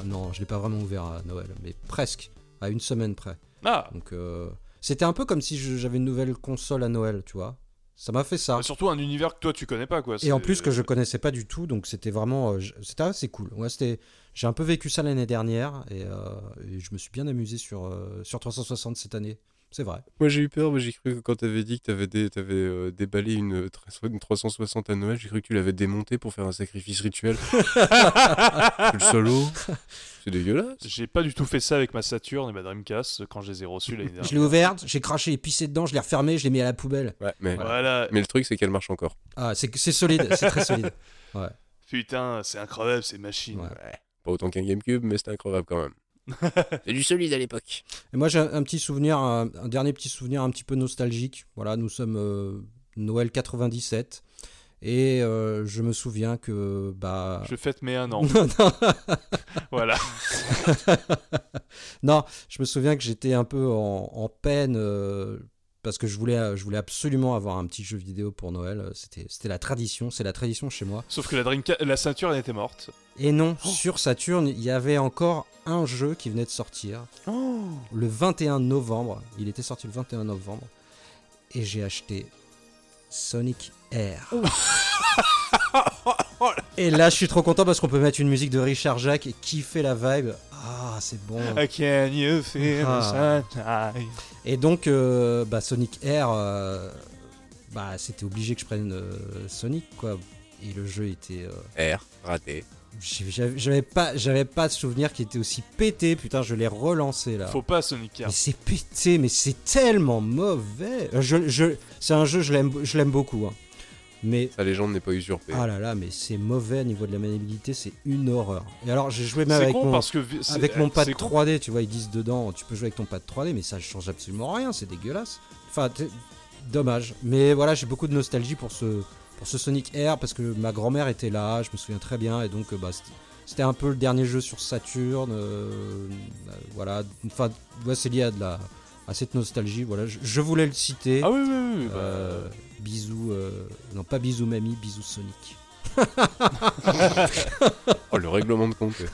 Non, je l'ai pas vraiment ouvert à Noël, mais presque, à une semaine près. Ah, Donc, euh, c'était un peu comme si j'avais une nouvelle console à Noël, tu vois. Ça m'a fait ça. bah, surtout un univers que toi tu connais pas quoi. Et en plus que je connaissais pas du tout, donc c'était vraiment, euh, c'était assez cool. Ouais, c'était, j'ai un peu vécu ça l'année dernière et, euh, et je me suis bien amusé sur euh, sur 360 cette année. C'est vrai. Moi j'ai eu peur, mais j'ai cru que quand t'avais dit que t'avais dé- t'avais, euh, déballé une, tra- une 360 à Noël, j'ai cru que tu l'avais démonté pour faire un sacrifice rituel. C'est le solo. C'est dégueulasse. J'ai pas du tout fait ça avec ma Saturn et ma Dreamcast quand je les ai reçus l'année Je dernière. l'ai ouverte, j'ai craché et pissé dedans, je l'ai refermée, je l'ai mis à la poubelle. Ouais, mais, Voilà. mais le truc c'est qu'elle marche encore. Ah, c'est c'est solide, c'est très solide. Putain, c'est incroyable ces machines. Ouais. Pas autant qu'un GameCube, mais c'était incroyable quand même. c'est du solide à l'époque. Et moi j'ai un, petit souvenir, un, un dernier petit souvenir un petit peu nostalgique. Voilà, nous sommes euh, Noël 97 et euh, je me souviens que bah Je fête mes un an. non, non, voilà. non, je me souviens que j'étais un peu en, en peine euh, parce que je voulais, je voulais absolument avoir un petit jeu vidéo pour Noël. C'était, c'était la tradition, c'est la tradition chez moi. Sauf que la Dreamcast, la Saturn était morte. Et non, sur Saturn, il y avait encore un jeu qui venait de sortir le 21 novembre. Il était sorti le 21 novembre et j'ai acheté Sonic Air. et là, je suis trop content parce qu'on peut mettre une musique de Richard Jacques et kiffer la vibe. Ah, c'est bon. Can you feel Ah. Et donc, euh, bah, Sonic Air, euh, bah, c'était obligé que je prenne euh, Sonic, quoi. Et le jeu était. euh, R, raté. J'avais pas, j'avais pas de souvenir qui était aussi pété. Putain, je l'ai relancé là. Faut pas Sonic Mais c'est pété, mais c'est tellement mauvais. Euh, Je, je, c'est un jeu, je l'aime, je l'aime beaucoup. hein. Mais Sa légende n'est pas usurpée. ah là là, mais c'est mauvais au niveau de la maniabilité, c'est une horreur. Et alors, j'ai joué même avec con mon, parce que avec mon pad c'est con. 3D, tu vois, ils disent dedans, tu peux jouer avec ton pad 3D, mais ça change absolument rien, c'est dégueulasse. Enfin, Dommage. Mais voilà, j'ai beaucoup de nostalgie pour ce, pour ce Sonic Air parce que ma grand-mère était là, je me souviens très bien, et donc euh, bah, c'était- un peu le dernier jeu sur Saturn. euh, euh, voilà, enfin, ouais, c'est lié à, de la, à cette nostalgie. Voilà, je, je voulais le citer. Ah oui, oui, oui. bah, Euh, bisous, euh, non pas bisous mamie, bisous Sonic. Oh, le règlement de compte.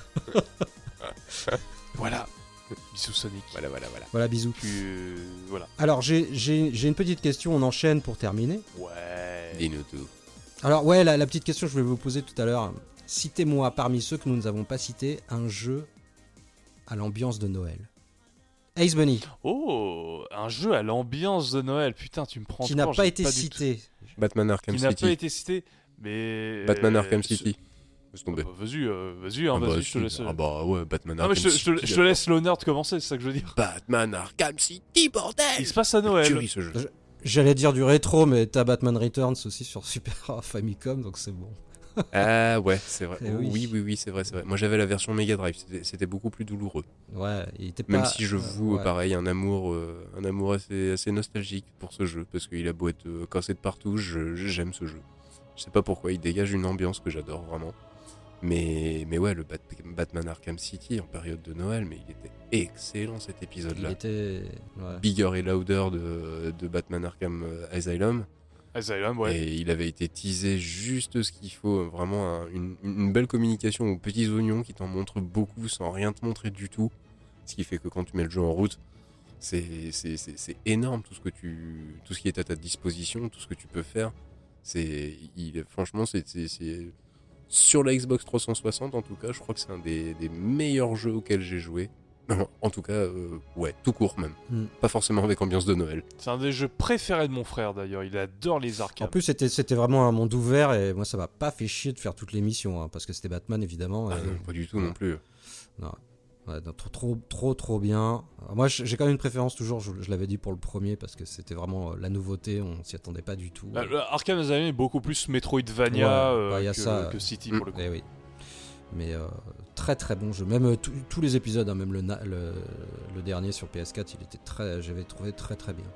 Voilà. Bisous Sonic. voilà, voilà, voilà. Voilà, bisous. Puis, euh, voilà. Alors j'ai j'ai- j'ai une petite question, on enchaîne pour terminer. Ouais. Dis-nous tout. Alors ouais, la, la petite question que je voulais vous poser tout à l'heure. Citez-moi parmi ceux que nous n'avons pas cités un jeu à l'ambiance de Noël. Ace Bunny, Oh, un jeu à l'ambiance de Noël. Putain, tu me prends qui n'a pas été du cité. Batman Arkham Qui n'a City. pas été cité. Mais. Batman Arkham ce- City. Laisse tomber. Bah, vas-y, euh, vas-y, hein, Ah bah, vas-y, je te laisse. Ah bah ouais, Batman Non, mais Arkham je, te- je te- City. je te laisse l'honneur de commencer, c'est ça que je veux dire. Batman Arkham City, bordel Il se passe à Noël. Tuerie, ce jeu. J'allais dire du rétro, mais t'as Batman Returns aussi sur Super Famicom, donc c'est bon. Ah ouais, c'est vrai. Eh oui, oui. oui, oui, c'est vrai, c'est vrai. Moi j'avais la version Mega Drive, c'était- c'était beaucoup plus douloureux. Ouais, il était pas. Même si je euh, ouais. pareil, un amour, euh, un amour assez, assez nostalgique pour ce jeu, parce qu'il a beau être euh, cassé de partout, je- j'aime ce jeu. Je sais pas pourquoi, il dégage une ambiance que j'adore vraiment. Mais, mais ouais, le Bat- Batman Arkham City en période de Noël, mais il était excellent cet Il épisode-là. était. ouais. Bigger et louder de, de Batman Arkham euh, Asylum. Asylum, ouais. Et il avait été teasé juste ce qu'il faut, vraiment un- une, une belle communication aux petits oignons qui t'en montrent beaucoup sans rien te montrer du tout. Ce qui fait que quand tu mets le jeu en route, c'est c'est- c'est- c'est énorme tout ce, que tu, tout ce qui est à ta disposition, tout ce que tu peux faire. C'est il- Franchement, c'est- sur la Xbox 360 en tout cas, je crois que c'est un des, des meilleurs jeux auxquels j'ai joué. En tout cas, euh, ouais, tout court même. Hmm. Pas forcément avec ambiance de Noël. C'est un des jeux préférés de mon frère d'ailleurs. Il adore les En arcades. plus, c'était c'était vraiment un monde ouvert et moi, ça m'a pas fait chier de faire toutes les missions hein, parce que c'était Batman évidemment. Ah non, pas du tout non plus. Ouais, trop, trop, trop, trop bien. Alors moi, j'ai quand même une préférence toujours, je, je l'avais dit pour le premier, parce que c'était vraiment euh, la nouveauté, on s'y attendait pas du tout. Bah, Arkham Asylum est beaucoup plus Metroidvania Ouais, euh, bah, y a que, ça. que City pour le coup. Eh oui. Mais euh, très très bon jeu. Même euh, tous- les épisodes, hein, même le, le, le dernier sur PS4, il était très, j'avais trouvé très très bien.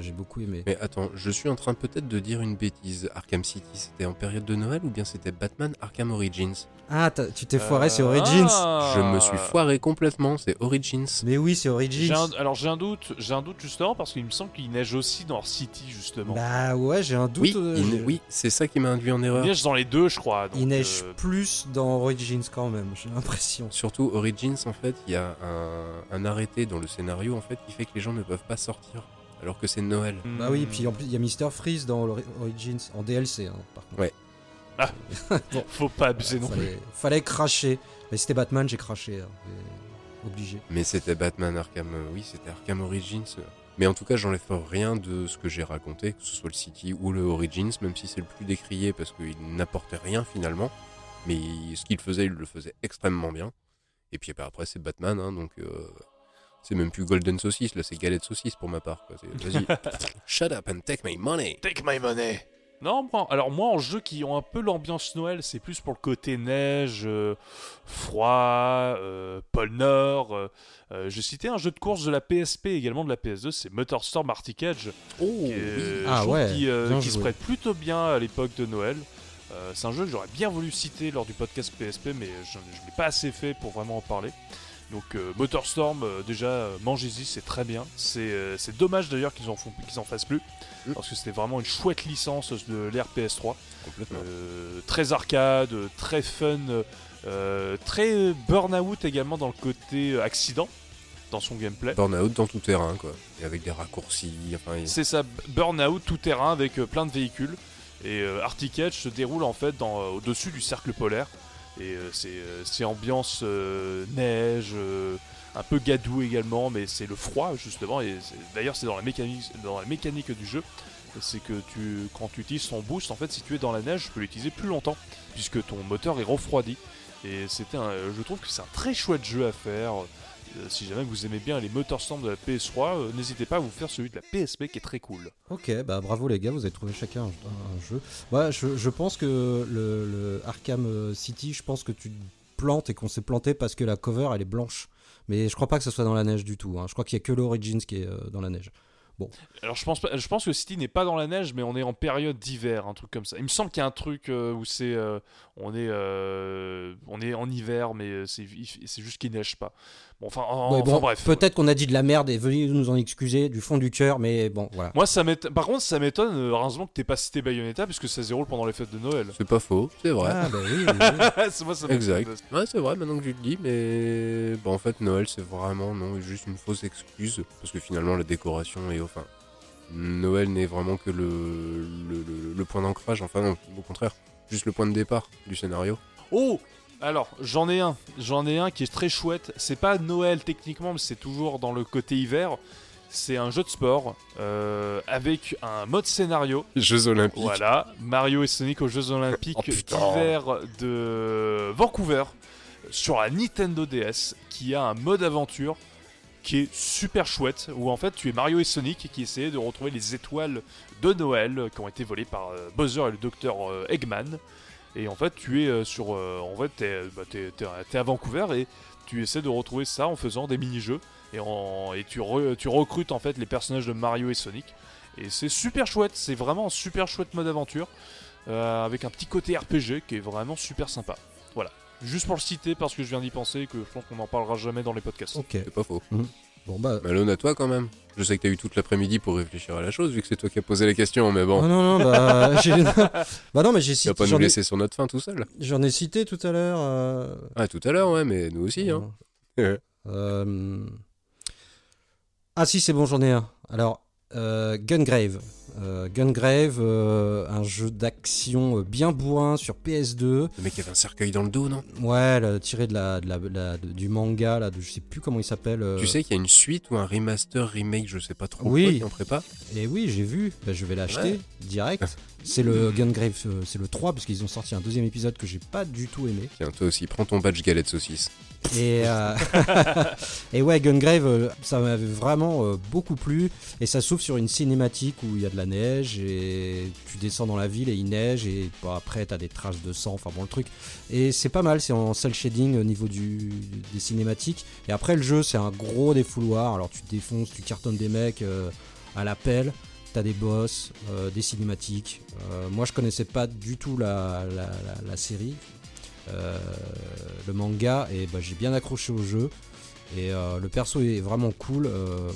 J'ai beaucoup aimé. Mais attends, je suis en train peut-être de dire une bêtise. Arkham City, c'était en période de Noël ou bien c'était Batman Arkham Origins? Ah, tu t'es foiré, c'est Euh, Origins. ah. Je me suis foiré complètement, c'est Origins. Mais oui, c'est Origins. un- alors j'ai un doute, j'ai un doute justement parce qu'il me semble qu'il neige aussi dans City justement. Bah ouais, j'ai un doute. Oui, euh, il- oui c'est ça qui m'a induit en il erreur. neige dans les deux, je crois. donc, il neige euh, plus dans Origins quand même, j'ai l'impression. Surtout Origins, en fait, il y a un, un arrêté dans le scénario en fait qui fait que les gens ne peuvent pas sortir alors que c'est Noël. Bah oui, hmm. puis en plus, il y a Mister Freeze dans Ori- Origins, en DLC hein, par contre. Ouais. faut pas abuser non plus. fallait, fallait cracher. Mais c'était Batman, j'ai craché. hein, Obligé. Mais c'était Batman Arkham, euh, oui, c'était Arkham Origins. Mais en tout cas, j'enlève rien de ce que j'ai raconté, que ce soit le City ou le Origins, même si c'est le plus décrié parce qu'il n'apportait rien finalement. Mais ce qu'il faisait, il le faisait extrêmement bien. Et puis bah, après, c'est Batman, hein, donc euh, c'est même plus Golden Saucisse, là, c'est Galette Saucisse pour ma part. quoi. C'est- Vas-y, shut up and take my money. Take my money. Non, moi, alors moi en jeu qui ont un peu l'ambiance Noël, c'est plus pour le côté neige, euh, froid, euh, pôle Nord. euh, euh, je citais un jeu de course de la PSP également de la PS2, c'est Motorstorm Arctic Edge. Oh, qui Ah je trouve ouais, qui, euh, bien qui se joué. prête plutôt bien à l'époque de Noël. Euh, c'est un jeu que j'aurais bien voulu citer lors du podcast PSP, mais je ne l'ai pas assez fait pour vraiment en parler. Donc euh, Motorstorm, euh, déjà, euh, mangez-y, c'est très bien. C'est euh, c'est dommage d'ailleurs qu'ils en, font- qu'ils en fassent plus, Mm. parce que c'était vraiment une chouette licence de l'ère PS3. Complètement. Très arcade, très fun, très burn-out également dans le côté accident, dans son gameplay. Burnout dans tout terrain, quoi. Et avec des raccourcis, enfin, il- C'est ça, burn-out tout terrain avec plein de véhicules. Et Arctic Edge se déroule en fait dans, au-dessus du cercle polaire. Et euh, c'est, euh, c'est ambiance euh, neige, un peu gadou également, mais c'est le froid justement. D'ailleurs, c'est dans la mécanique, du jeu. C'est que quand tu utilises ton boost, en fait, si tu es dans la neige, tu peux l'utiliser plus longtemps, puisque ton moteur est refroidi. Et c'était je trouve que c'est un très chouette jeu à faire. Euh, si jamais vous aimez bien les Motorstorm de la PS3, euh, n'hésitez pas à vous faire celui de la PSP qui est très cool. Ok, bah bravo les gars, vous avez trouvé chacun un, un jeu. Moi, je, je pense que le, le Arkham euh, City, je pense que tu te plantes et qu'on s'est planté parce que la cover elle est blanche. Mais je crois pas que ce soit dans la neige du tout. hein. Je crois qu'il y a que l'Origins qui est euh, dans la neige. Alors je pense pas, je pense que City n'est pas dans la neige, mais on est en période d'hiver, un truc comme ça. Il me semble qu'il y a un truc euh, où c'est, euh, on est, euh, on est en hiver, mais euh, c'est, juste qu'il neige pas. Bon, enfin, en- Ouais, enfin, bon, bref. Peut-être qu'on a dit de la merde et veuillez nous en excuser du fond du cœur, mais bon, voilà. Moi, ça m'étonne. Par contre, ça m'étonne. euh, Heureusement que t'aies pas cité Bayonetta, puisque ça se déroule pendant les fêtes de Noël. C'est pas faux, c'est vrai. Ah, bah oui, Moi, ça. Exact. Ouais, c'est vrai, maintenant que je le dis, mais bon, en fait, Noël, c'est vraiment non, juste une fausse excuse, parce que finalement, la décoration est enfin. Noël n'est vraiment que le, le, le- le point d'ancrage, enfin non, au contraire, juste le point de départ du scénario. Oh alors, j'en ai un. J'en ai un qui est très chouette. C'est pas Noël techniquement, mais c'est toujours dans le côté hiver. C'est un jeu de sport euh, avec un mode scénario. Jeux Olympiques. Voilà, Mario et Sonic aux Jeux Olympiques Oh, d'hiver de Vancouver sur la Nintendo DS qui a un mode aventure qui est super chouette où en fait tu es Mario et Sonic qui essayaient de retrouver les étoiles de Noël euh, qui ont été volées par euh, Bowser et le docteur euh, Eggman. Et en fait tu es sur en fait t'es, bah, t'es à Vancouver et tu essaies de retrouver ça en faisant des mini-jeux. Et, en- et tu, tu recrutes en fait les personnages de Mario et Sonic. Et c'est super chouette, c'est vraiment un super chouette mode aventure avec un petit côté RPG qui est vraiment super sympa. Voilà, juste pour le citer parce que je viens d'y penser et que je pense qu'on n'en parlera jamais dans les podcasts. Ok. C'est pas faux. Bon, bah. Malone à toi quand même. Je sais que t'as eu toute l'après-midi pour réfléchir à la chose, vu que c'est toi qui as posé les questions, mais bon, Oh non, non, bah. j'ai- bah non, mais j'ai tu vas cité. pas nous ai, laisser sur notre fin tout seul. j'en ai cité tout à l'heure. euh, Ah, tout à l'heure, ouais, mais nous aussi, hein. Ouais. Euh, Ah si, c'est bon, j'en ai un. Alors, euh, Gungrave. Euh, Gungrave, euh, un jeu d'action euh, bien bourrin sur PS2. Le mec avait un cercueil dans le dos, non? Ouais, là, tiré de la, de la- de la- de- du manga, là, de, je sais plus comment il s'appelle. euh, Tu sais qu'il y a une suite ou un remaster, remake, je sais pas trop Oui. quoi, qui est en prépa Et oui, j'ai vu. Bah, je vais l'acheter direct. C'est le Gungrave, euh, c'est le 3, parce qu'ils ont sorti un deuxième épisode que j'ai pas du tout aimé. Tiens, toi aussi, prends ton badge galette saucisse. Et, euh, et ouais, Gungrave, euh, ça m'avait vraiment euh, beaucoup plu. Et ça s'ouvre sur une cinématique où il y a de la neige et tu descends dans la ville et il neige et après t'as des traces de sang, enfin bon le truc. Et c'est pas mal, c'est en cel shading au niveau du, des cinématiques. Et après le jeu, c'est un gros défouloir. Alors tu défonces, tu cartonnes des mecs euh, à la pelle. T'as des boss, euh, des cinématiques. Euh, moi, je connaissais pas du tout la, la, la- la série, le manga, et bah, j'ai bien accroché au jeu. Et euh, le perso est vraiment cool. euh,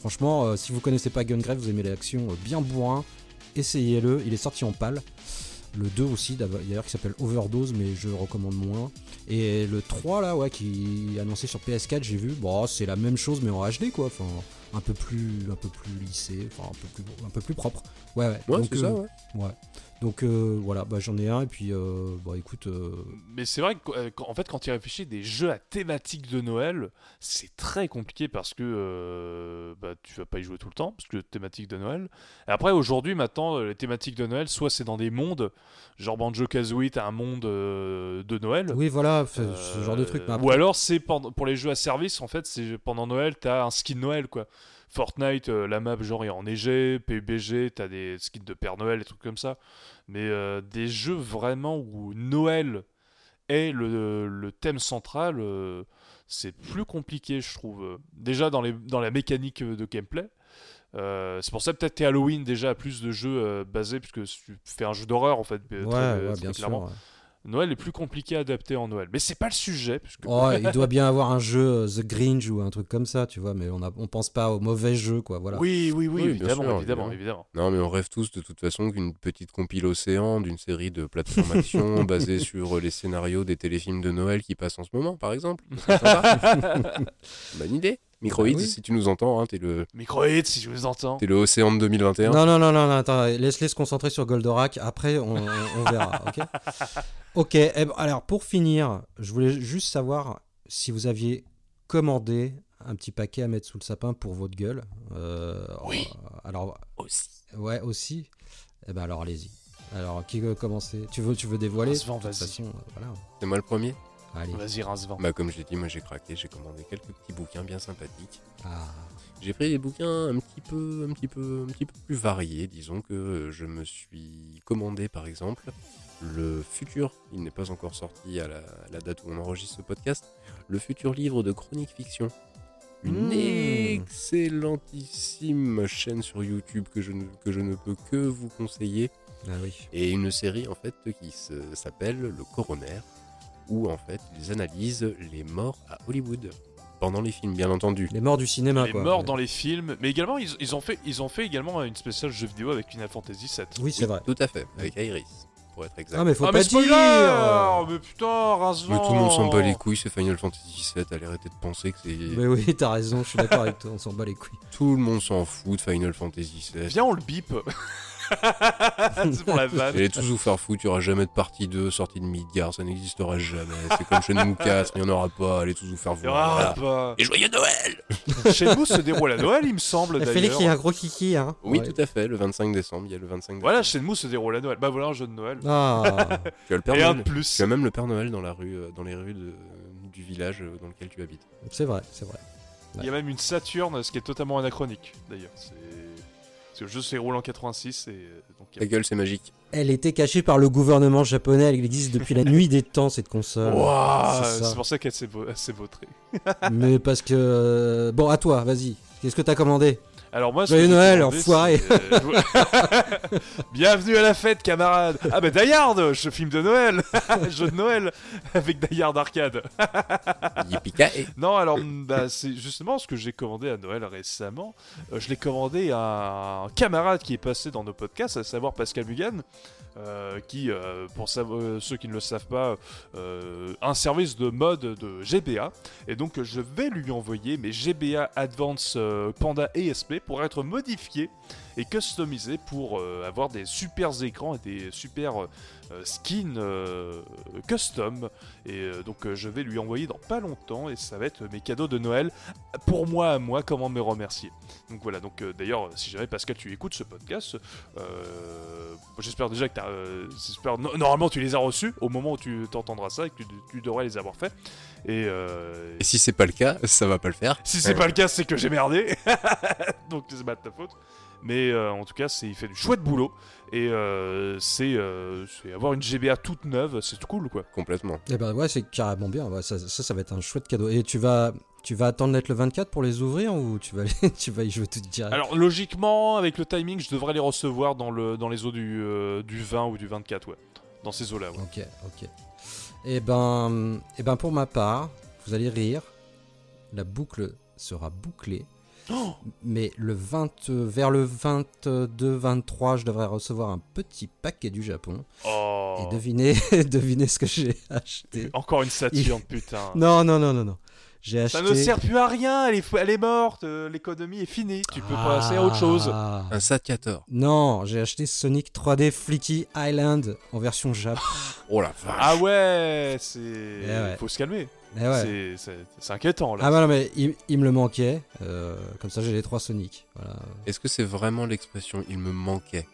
franchement, euh, si vous connaissez pas Gungrave, vous aimez l'action euh, bien bourrin, essayez-le. Il est sorti en pâle. Le 2 aussi, d'ailleurs, qui s'appelle Overdose, mais je recommande moins. Et le 3, là, ouais, qui est annoncé sur PS4, j'ai vu. Bon, c'est la même chose, mais en HD, quoi. Enfin, un peu plus, un peu plus lissé, enfin, un peu plus, un peu plus propre. Ouais, ouais. Ouais, Donc, ça, euh, ouais. Donc, euh, voilà, bah, j'en ai un, et puis, euh, bah, écoute. euh, Mais c'est vrai qu'en fait, quand tu réfléchis, des jeux à thématique de Noël, c'est très compliqué parce que euh, bah, tu vas pas y jouer tout le temps, parce que thématique de Noël. Et après, aujourd'hui, maintenant, euh, les thématiques de Noël, soit c'est dans des mondes, genre Banjo Kazooie, t'as un monde euh, de Noël. Oui, voilà, ce genre de truc. Euh, Ou alors, c'est pour les jeux à service, en fait, c'est pendant Noël, t'as un skin Noël, quoi. Fortnite, euh, la map, genre, est enneigée. PUBG, t'as des skins de Père Noël, des trucs comme ça. Mais euh, des jeux vraiment où Noël est le, le thème central, euh, c'est plus compliqué, je trouve. Déjà, dans, les, dans la mécanique de gameplay. C'est pour ça peut-être que Halloween déjà a plus de jeux basés puisque tu fais un jeu d'horreur en fait. Ouais, très- ouais, très bien sûr. ouais. Noël est plus compliqué à adapter en Noël, mais c'est pas le sujet. Puisque... Oh, il doit bien avoir un jeu euh, The Grinch ou un truc comme ça, tu vois, mais on, a, on pense pas au mauvais jeu, quoi, voilà. Oui, oui, oui, évidemment, sûr, évidemment, évidemment. évidemment. Non, mais on rêve tous de toute façon qu'une petite compile océan d'une série de plateformes action basée sur les scénarios des téléfilms de Noël qui passent en ce moment, par exemple. Bonne idée. Microids, Bah oui. si tu nous entends, hein, t'es le, Microhit, si je vous entends. t'es le océan de 2021. Non, non, non, non, non, attends, laisse-les se concentrer sur Goldorak, après on, verra, ok? Ok, eh ben, alors pour finir, je voulais juste savoir si vous aviez commandé un petit paquet à mettre sous le sapin pour votre gueule. Euh, Oui. Alors, Aussi. ouais, aussi? Eh ben alors allez-y. Alors, qui veut commencer? Tu veux, tu veux dévoiler façon, euh. C'est moi le premier? Vas-y, rince-vent. Bah, comme je l'ai dit, moi j'ai craqué, j'ai commandé quelques petits bouquins bien sympathiques. Ah. J'ai pris des bouquins un petit peu, un petit peu, un petit peu plus variés. Disons que euh, je me suis commandé, par exemple, le futur. Il n'est pas encore sorti à la, à la date où on enregistre ce podcast. Le futur livre de chronique fiction. une Mmh. excellentissime chaîne sur YouTube que je, ne, que je ne peux que vous conseiller. Ah oui. Et une série en fait qui s'appelle Le Coroner, où en fait ils analysent les morts à Hollywood. Pendant les films, bien entendu. Les morts du cinéma, Les quoi. morts Ouais. dans les films, mais également ils, ils ont fait ils ont fait également une spéciale jeu vidéo avec Final Fantasy 7. Oui, c'est vrai. Tout à fait, avec Iris, pour être exact. Ah, mais faut ah pas mais spoiler dire Mais putain, rince Mais tout le monde s'en bat les couilles, c'est Final Fantasy VII, allez arrêter de penser que c'est... Mais oui, t'as raison, je suis d'accord avec toi, on s'en bat les couilles. Tout le monde s'en fout de Final Fantasy VII. Viens, on le bip C'est pour la vanne. Allez tous vous faire foutre, il n'y aura jamais de partie 2 sortie de Midgar, ça n'existera jamais. C'est comme Shenmue 4, il n'y en aura pas, allez tous vous faire Il y aura pas. Et joyeux Noël Chez nous se déroule à Noël, il me semble Il fallait d'ailleurs. qu'il y ait un gros kiki, hein. Oui, Ouais. tout à fait, le 25 décembre, il y a le 25 décembre. Voilà, chez nous se déroule à Noël. Bah voilà un jeu de Noël. Ah, Tu as le Père Et un Noël. de plus. Tu as même le Père Noël dans la rue, euh, dans les rues de- du village euh, dans lequel tu habites. c'est vrai, c'est vrai. Il y a même une Saturne, ce qui est totalement anachronique d'ailleurs. C'est parce que le jeu se déroule en 86 et euh, donc il y Ta a- gueule, c'est magique. Elle était cachée par le gouvernement japonais, elle existe depuis la nuit des temps, cette console. Ouah, c'est pour ça qu'elle s'est s'est vautrée. Mais parce que... Bon, à toi, vas-y. Qu'est-ce que t'as commandé? Alors moi, Joyeux Noël, enfoiré. euh, je- Bienvenue à la fête, camarades. Ah bah Die Hard, ce film de Noël, jeu de Noël avec Die Hard arcade. Yippee Non, alors bah, c'est justement ce que j'ai commandé à Noël récemment. Euh, je l'ai commandé à un camarade qui est passé dans nos podcasts, à savoir Pascal Mugan, euh, qui, euh, pour euh, ceux qui ne le savent pas, un service de mode de GBA. Et donc je vais lui envoyer mes GBA Advance Panda ESP pour être modifiés et customisés pour euh, avoir des super écrans et des super euh, skins euh, custom. Et donc je vais lui envoyer dans pas longtemps et ça va être mes cadeaux de Noël pour moi à moi, comment me remercier. Donc voilà, donc d'ailleurs si jamais Pascal tu écoutes ce podcast, j'espère déjà que tu as... normalement tu les as reçus au moment où tu t'entendras ça et que tu, tu devrais les avoir faits. Et, Et si c'est pas le cas, ça va pas le faire. si c'est pas le cas, c'est que j'ai merdé. Donc c'est pas de ta faute. Mais euh, en tout cas, c'est il fait du chouette boulot. Et euh, c'est euh, c'est avoir une GBA toute neuve, c'est tout cool quoi. Complètement. Eh ben ouais, c'est carrément bien. Ouais, ça, ça, ça va être un chouette cadeau. Et tu vas, tu vas attendre d'être le 24 pour les ouvrir ou tu vas, aller- tu vas y jouer tout direct? Alors logiquement, avec le timing, je devrais les recevoir dans, le, dans les eaux du, euh, du 20 ou du 24, ouais. Dans ces eaux-là, ouais. Ok, ok. Et ben, et ben pour ma part, vous allez rire. La boucle sera bouclée. Oh mais le 20, euh, vers le 22-23, je devrais recevoir un petit paquet du Japon. Oh. Et devinez, devinez ce que j'ai acheté. Encore une Saturne, putain. Non, non, non, non, non. J'ai acheté. Ça ne sert plus à rien, elle est, elle est morte, euh, l'économie est finie, tu peux passer à autre chose. Ah. Un Sat-14. Non, j'ai acheté Sonic 3D Flicky Island en version Jap. Oh la vache. Ah ouais, c'est... ouais. Faut se calmer. Eh ouais. C'est- inquiétant, là. Ah bah non mais il, il me le manquait. euh, comme ça j'ai les trois Sonic. Voilà. Est-ce que c'est vraiment l'expression il me manquait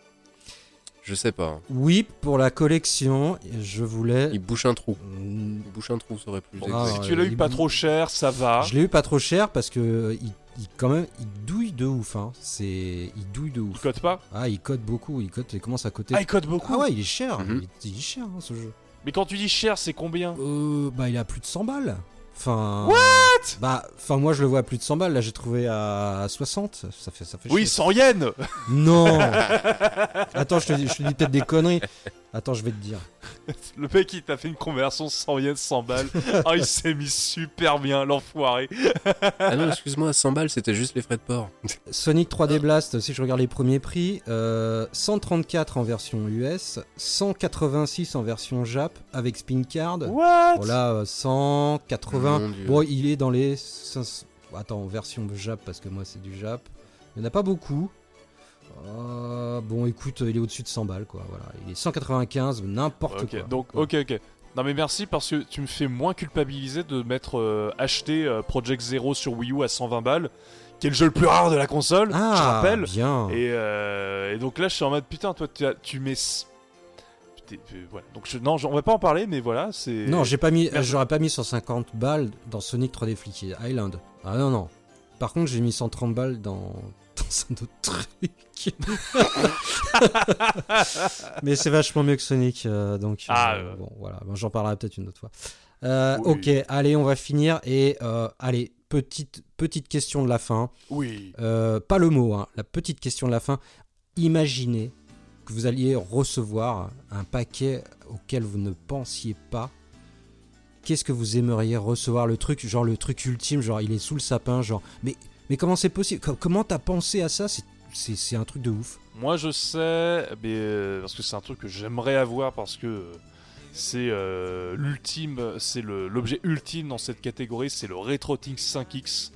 Je sais pas. hein. Oui, pour la collection, je voulais. Il bouche un trou. Mm, Il bouche un trou, ça aurait plus Bon, Ah, si tu l'as eu il pas bou- trop cher, ça va. Je l'ai eu pas trop cher parce que il, il- quand même il douille de ouf. Hein. C'est il douille de Il ouf. code pas? Ah il code beaucoup. Il code. Il commence à coter. Ah, il code beaucoup Ah ouais, il est cher. Mhm. il, il est cher hein, ce jeu. Mais quand tu dis cher, c'est combien Euh, bah il a plus de 100 balles. Enfin. What? Bah, enfin moi je le vois à plus de 100 balles. Là j'ai trouvé à 60. Ça fait ça fait. Oui, cher. 100 yens Non. Attends, je te dis, je te dis peut-être des conneries. Attends, je vais te dire. Le mec, il t'a fait une conversion 100 yens, 100 balles. Ah, il s'est mis super bien, l'enfoiré. Ah non, excuse-moi, 100 balles, c'était juste les frais de port. Sonic 3D Blast, si je regarde les premiers prix, euh, 134 en version US, 186 en version Jap avec spin card. What? Voilà, euh, 180. Mon Dieu. Bon, il est dans les. 500 Attends, en version Jap parce que moi c'est du Jap. Il n'y en a pas beaucoup. Euh, bon, écoute, il est au-dessus de 100 balles quoi. Voilà, il est 195, n'importe quoi. donc, ok, ok. Non mais merci parce que tu me fais moins culpabiliser de m'être euh, acheté euh, Project Zero sur Wii U à 120 balles, qui est le jeu le plus rare de la console, Ah, je rappelle. bien. Et, euh, et donc là, je suis en mode putain, toi, tu, tu mets. voilà. Donc je, non, on va pas en parler, mais voilà, c'est. Non, j'ai pas mis, j'aurais pas mis 150 balles dans Sonic 3D Flicky Island. Ah non non. Par contre, j'ai mis 130 balles dans, dans un autre truc. Mais c'est vachement mieux que Sonic, euh, donc euh, Ah, euh. bon voilà, Bon, j'en parlerai peut-être une autre fois. Euh, Oui. Ok, allez, on va finir et euh, allez, petite, petite question de la fin. Oui. Euh, pas le mot, hein, la petite question de la fin. Imaginez que vous alliez recevoir un paquet auquel vous ne pensiez pas. Qu'est-ce que vous aimeriez recevoir? Le truc, genre le truc ultime, genre il est sous le sapin, genre. Mais, mais comment c'est possible? Co- Comment t'as pensé à ça? C'est- un truc de ouf. Moi je sais, euh, parce que c'est un truc que j'aimerais avoir parce que euh, c'est euh, c'est l'objet ultime dans cette catégorie, c'est le RetroTink 5X.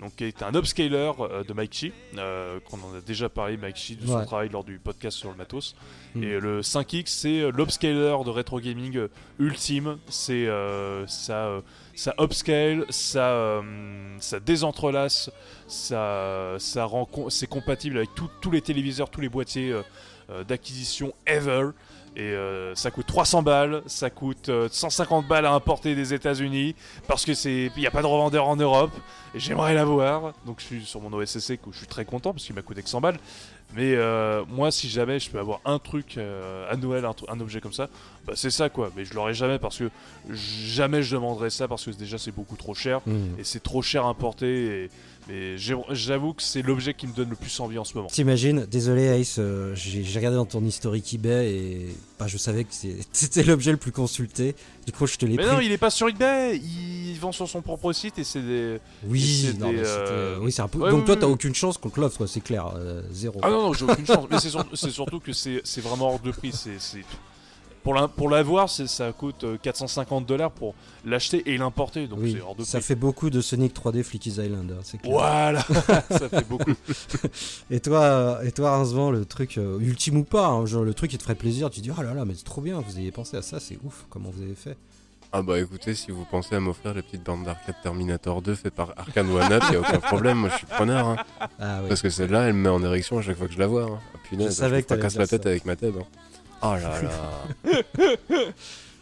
Donc, qui est un upscaler euh, de Mike Chi, euh, qu'on en a déjà parlé, Mike Chi, de son Ouais. travail lors du podcast sur le matos. Mm. Et le 5X, c'est euh, l'upscaler de rétro gaming ultime. C'est euh, ça, euh, ça upscale, ça, ça désentrelace, ça, ça rend c'est compatible avec tout- tous les téléviseurs, tous les boîtiers d'acquisition ever. Et euh, ça coûte 300 balles, ça coûte euh, 150 balles à importer des États-Unis parce que c'est, il n'y a pas de revendeur en Europe. Et j'aimerais l'avoir. Donc je suis sur mon OSSC je suis très content parce qu'il m'a coûté que 100 balles. Mais euh, moi, si jamais je peux avoir un truc euh, à Noël, un, objet comme ça, bah, c'est ça quoi. Mais je l'aurai jamais parce que jamais je demanderai ça parce que déjà c'est beaucoup trop cher Hmm. et c'est trop cher à importer. Et, mais j'avoue que c'est l'objet qui me donne le plus envie en ce moment. T'imagines, désolé Ace, euh, j'ai regardé dans ton historique eBay et bah, je savais que c'était l'objet le plus consulté. Du coup, je te l'ai Mais pris. non, il est pas sur eBay, il vend sur son propre site et c'est des. Oui, c'est euh, oui, c'est un peu. ouais, Donc oui, toi, oui, t'as aucune chance qu'on te l'offre, c'est clair, euh, zéro. Ah non, non, j'ai aucune chance. Mais c'est sur- c'est surtout que c'est vraiment hors de prix. C'est- pour la- pour l'avoir, c'est- ça coûte euh, 450 dollars pour l'acheter et l'importer, donc oui, c'est hors de ça prix. fait beaucoup de Sonic 3D Flicky's Island, hein, c'est clair. Voilà, ça fait beaucoup. Et toi, euh, et toi, Rincevent, le truc euh, ultime ou pas, hein, genre le truc qui te ferait plaisir, tu dis oh là là, mais c'est trop bien, vous avez pensé à ça, c'est ouf, comment vous avez fait? Ah bah écoutez, si vous pensez à m'offrir la petite bande d'arcade Terminator 2 fait par Arkane One Up, y a aucun problème, moi je suis preneur. hein. Ah oui. Parce que celle-là, elle me met en érection à chaque fois que je la vois. Hein. Ah, punaise, Je savais me que fracasse dire la tête ça. avec ma tête. Hein. Oh là là.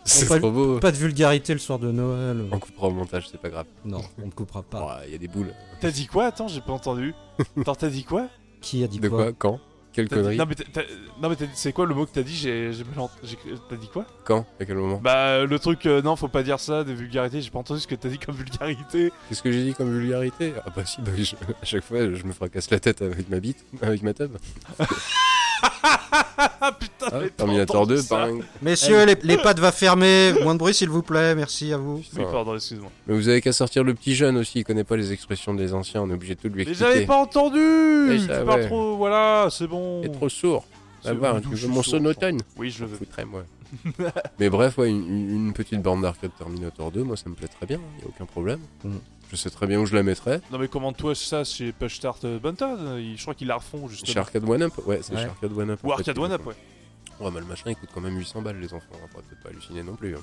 C'est pas- trop beau. Pas de vulgarité le soir de Noël. On coupera au montage, c'est pas grave. Non, on ne coupera pas. Il y a des boules. T'as dit quoi? Attends, j'ai pas entendu. Attends, t'as dit quoi? Qui a dit De quoi, quoi? Quand? Quelle connerie? Non mais, c'est quoi le mot que t'as dit? J'ai T'as dit quoi? Quand? À quel moment? Bah le truc, euh, non, faut pas dire ça, des vulgarités. J'ai pas entendu ce que t'as dit comme vulgarité. Qu'est-ce que j'ai dit comme vulgarité? Ah bah si, bah je- à chaque fois je me fracasse la tête avec ma bite, avec ma tub. Ah putain, Ah, pas Terminator entendu 2, ça. bang. Messieurs, les, les pattes va fermer. Moins de bruit, s'il vous plaît. Merci à vous. Oui, pardon, excuse-moi. Mais vous avez qu'à sortir le petit jeune aussi, il connaît pas les expressions des anciens, on est obligé de tout lui Mais expliquer. j'avais pas entendu Tu ça, pas ouais. trop, voilà, c'est bon. Il est trop sourd. Va, bon, tu je veux mon sonotone Oui, je le veux. foutrais moi. Mais bref, ouais, une, petite borne d'arcade Terminator 2, moi ça me plaît très bien, il a aucun problème. Mm. Je sais très bien où je la mettrais. Non mais commande-toi ça chez Push Start euh, Bunton, il- je crois qu'ils la refont justement. Chez Arcade One Up Ouais, c'est Ouais. chez Arcade One Up. Ou Arcade One Up, ouais. Ouais, mais le machin il coûte quand même 800 balles, les enfants, on va peut-être pas halluciner non plus. hein.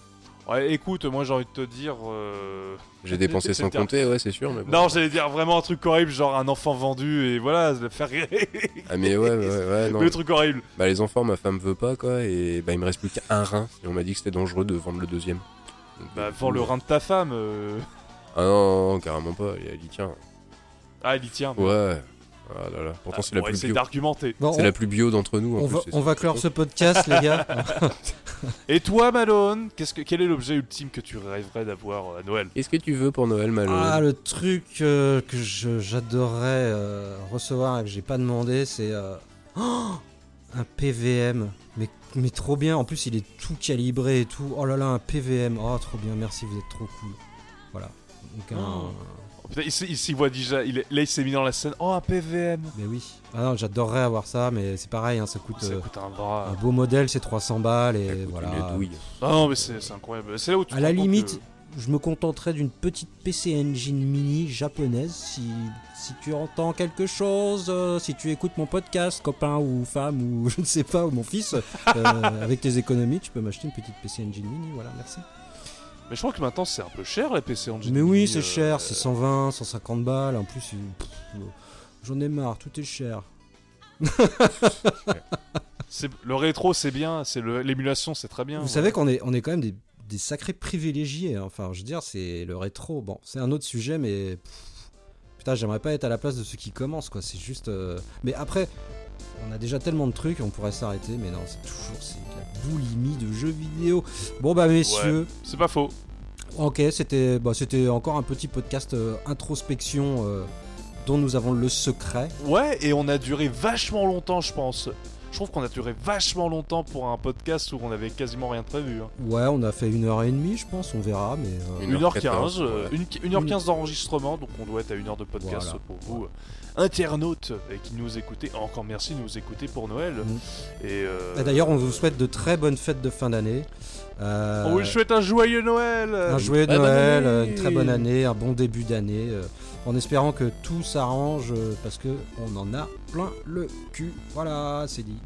Ouais, écoute, moi j'ai envie de te dire... euh, J'ai dépensé sans compter, ouais, c'est sûr, mais bon. Non, j'allais dire vraiment un truc horrible, genre un enfant vendu et voilà, le faire rire. Ah, mais ouais, ouais, ouais, non. Le truc horrible. Bah, les enfants, ma femme veut pas, quoi, et bah, il me reste plus qu'un rein, et on m'a dit que c'était dangereux de vendre le deuxième. Donc, Bah, vends le rein de ta femme. euh. Ah non, non, carrément pas, elle dit tiens. Ah, il y tient. Ouais. Ah là là. Pourtant, Ah, c'est la on va plus essayer bio. d'argumenter. Bon, C'est on, la plus bio d'entre nous. en on plus, va, c'est- on va clore ce podcast, les gars. Et toi, Malone, qu'est-ce que, quel est l'objet ultime que tu rêverais d'avoir euh, à Noël? Qu'est-ce que tu veux pour Noël, Malo Ah, le truc euh, que je- j'adorerais euh, recevoir et que j'ai pas demandé, c'est euh, oh, un PVM. Mais, mais trop bien. En plus, il est tout calibré et tout. Oh là là, un PVM. Oh, trop bien. Merci, vous êtes trop cool. Voilà. Donc, un- Oh. Oh, putain, il, s'y- il s'y voit déjà. Il est- là, il s'est mis dans la scène. Oh, un PVM. Mais oui. Ah non, j'adorerais avoir ça, mais c'est pareil. hein, ça coûte. Ça euh, coûte un bras. un beau modèle, c'est 300 balles Ça et coûte voilà. une douille. Non, non, mais c'est incroyable. C'est là où tu À la limite, je me contenterais d'une petite PC Engine mini japonaise. Si, si tu entends quelque chose, euh, si tu écoutes mon podcast, copain ou femme ou je ne sais pas, ou mon fils, euh, avec tes économies, tu peux m'acheter une petite PC Engine mini. Voilà, merci. Mais je crois que maintenant c'est un peu cher la PC Engine. Mais oui, Mini, c'est euh, cher, c'est 120, 150 balles. En plus, euh, j'en ai marre, tout est cher. c'est- Le rétro, c'est bien. C'est le- l'émulation, c'est très bien. Vous savez qu'on est, on est quand même des, des sacrés privilégiés. hein. Enfin, je veux dire, c'est le rétro. Bon, c'est un autre sujet, mais pff, putain, j'aimerais pas être à la place de ceux qui commencent, quoi. C'est juste. euh, Mais après, on a déjà tellement de trucs, on pourrait s'arrêter, mais non, c'est toujours c'est boulimie de jeux vidéo. Bon bah messieurs, C'est pas faux. Ok, c'était bah, c'était encore un petit podcast euh, introspection euh, dont nous avons le secret. Ouais, et on a duré vachement longtemps, je pense. Je trouve qu'on a duré vachement longtemps pour un podcast où on avait quasiment rien de prévu. hein. Ouais, on a fait une heure et demie, je pense, on verra, mais euh, Une heure 1h15, quatorze, euh, ouais. une- 1h15 d'enregistrement, donc on doit être à 1 heure de podcast Voilà. pour vous, euh, internautes euh, qui nous écoutez. Encore merci de nous écouter pour Noël. Mm. Et, euh, Et D'ailleurs, on vous souhaite de très bonnes fêtes de fin d'année. Euh, on vous souhaite un joyeux Noël un joyeux Noël, une très bonne année, un bon début d'année, euh, en espérant que tout s'arrange parce que on en a plein le cul. Voilà, c'est dit.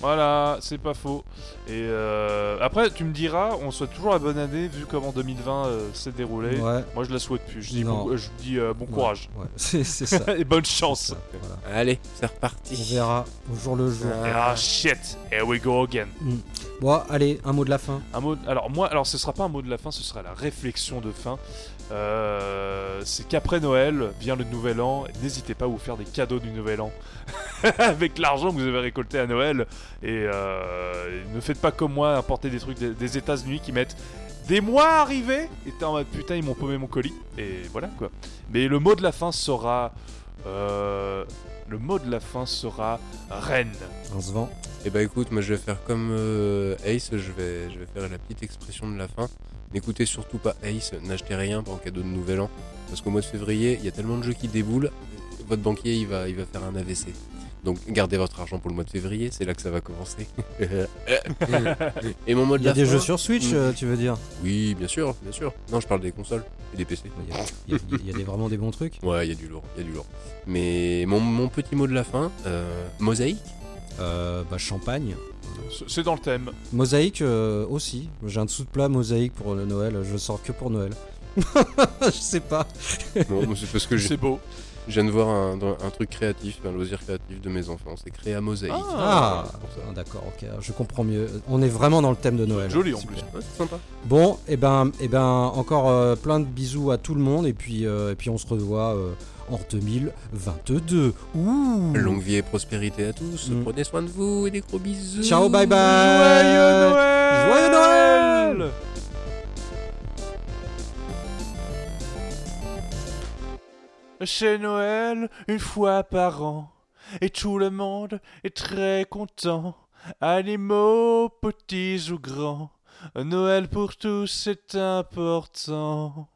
Voilà, c'est pas faux. Et euh, après, tu me diras, on souhaite toujours la bonne année vu comment 2020 euh, s'est déroulé. Ouais. Moi, je la souhaite plus. Je dis, Non. bon, je dis euh, bon courage Ouais, c'est ça. et bonne chance. Voilà. Allez, c'est On reparti. verra au jour le jour. Ouais. Ah shit, here we go again. Bon, allez, un mot de la fin. Un mot. Alors moi, alors ce sera pas un mot de la fin, ce sera la réflexion de fin. Euh, c'est qu'après Noël vient le Nouvel An. N'hésitez pas à vous faire des cadeaux du Nouvel An avec l'argent que vous avez récolté à Noël. Et euh, ne faites pas comme moi, importer des trucs des, des États-Unis qui mettent des mois à arriver. Et t'es en mode putain, ils m'ont paumé mon colis. Et voilà quoi. Mais le mot de la fin sera. euh, le mot de la fin sera reine. On se vend. Et bah écoute, moi je vais faire comme euh, Ace, je vais, je vais faire la petite expression de la fin. N'écoutez surtout pas Ace, n'achetez rien pour un cadeau de nouvel an. Parce qu'au mois de février, il y a tellement de jeux qui déboulent, votre banquier il va, il va faire un AVC. Donc gardez votre argent pour le mois de février, c'est là que ça va commencer. et mon mot de Il y a la des fin- jeux sur Switch, Mm. euh, tu veux dire? Oui, bien sûr, bien sûr. Non, je parle des consoles et des PC. Il y a, il y a- il y a des- vraiment des bons trucs. Ouais, il y a du lourd, il y a du lourd. Mais mon, mon petit mot de la fin, euh, mosaïque? Euh, bah, champagne. C'est- C'est dans le thème. Mosaïque euh, aussi. J'ai un dessous de plat mosaïque pour le Noël. Je sors que pour Noël. je sais pas. Non, mais c'est parce que je, C'est beau. Je viens de voir un, truc créatif, un loisir créatif de mes enfants. C'est créer à mosaïque. Ah. Ah, d'accord, ok, je comprends mieux. On est vraiment dans le thème de Noël. Joli en Super. plus. Ouais, c'est sympa. Bon, et ben, et ben, encore euh, plein de bisous à tout le monde et puis, euh, et puis on se revoit euh, en 2022. Ouh. Longue vie et prospérité à tous. Mm. Prenez soin de vous et des gros bisous. Ciao, bye bye. Joyeux Noël Joyeux Noël Chez Noël, une fois par an, et tout le monde est très content. Animaux, petits ou grands, Noël pour tous c'est important.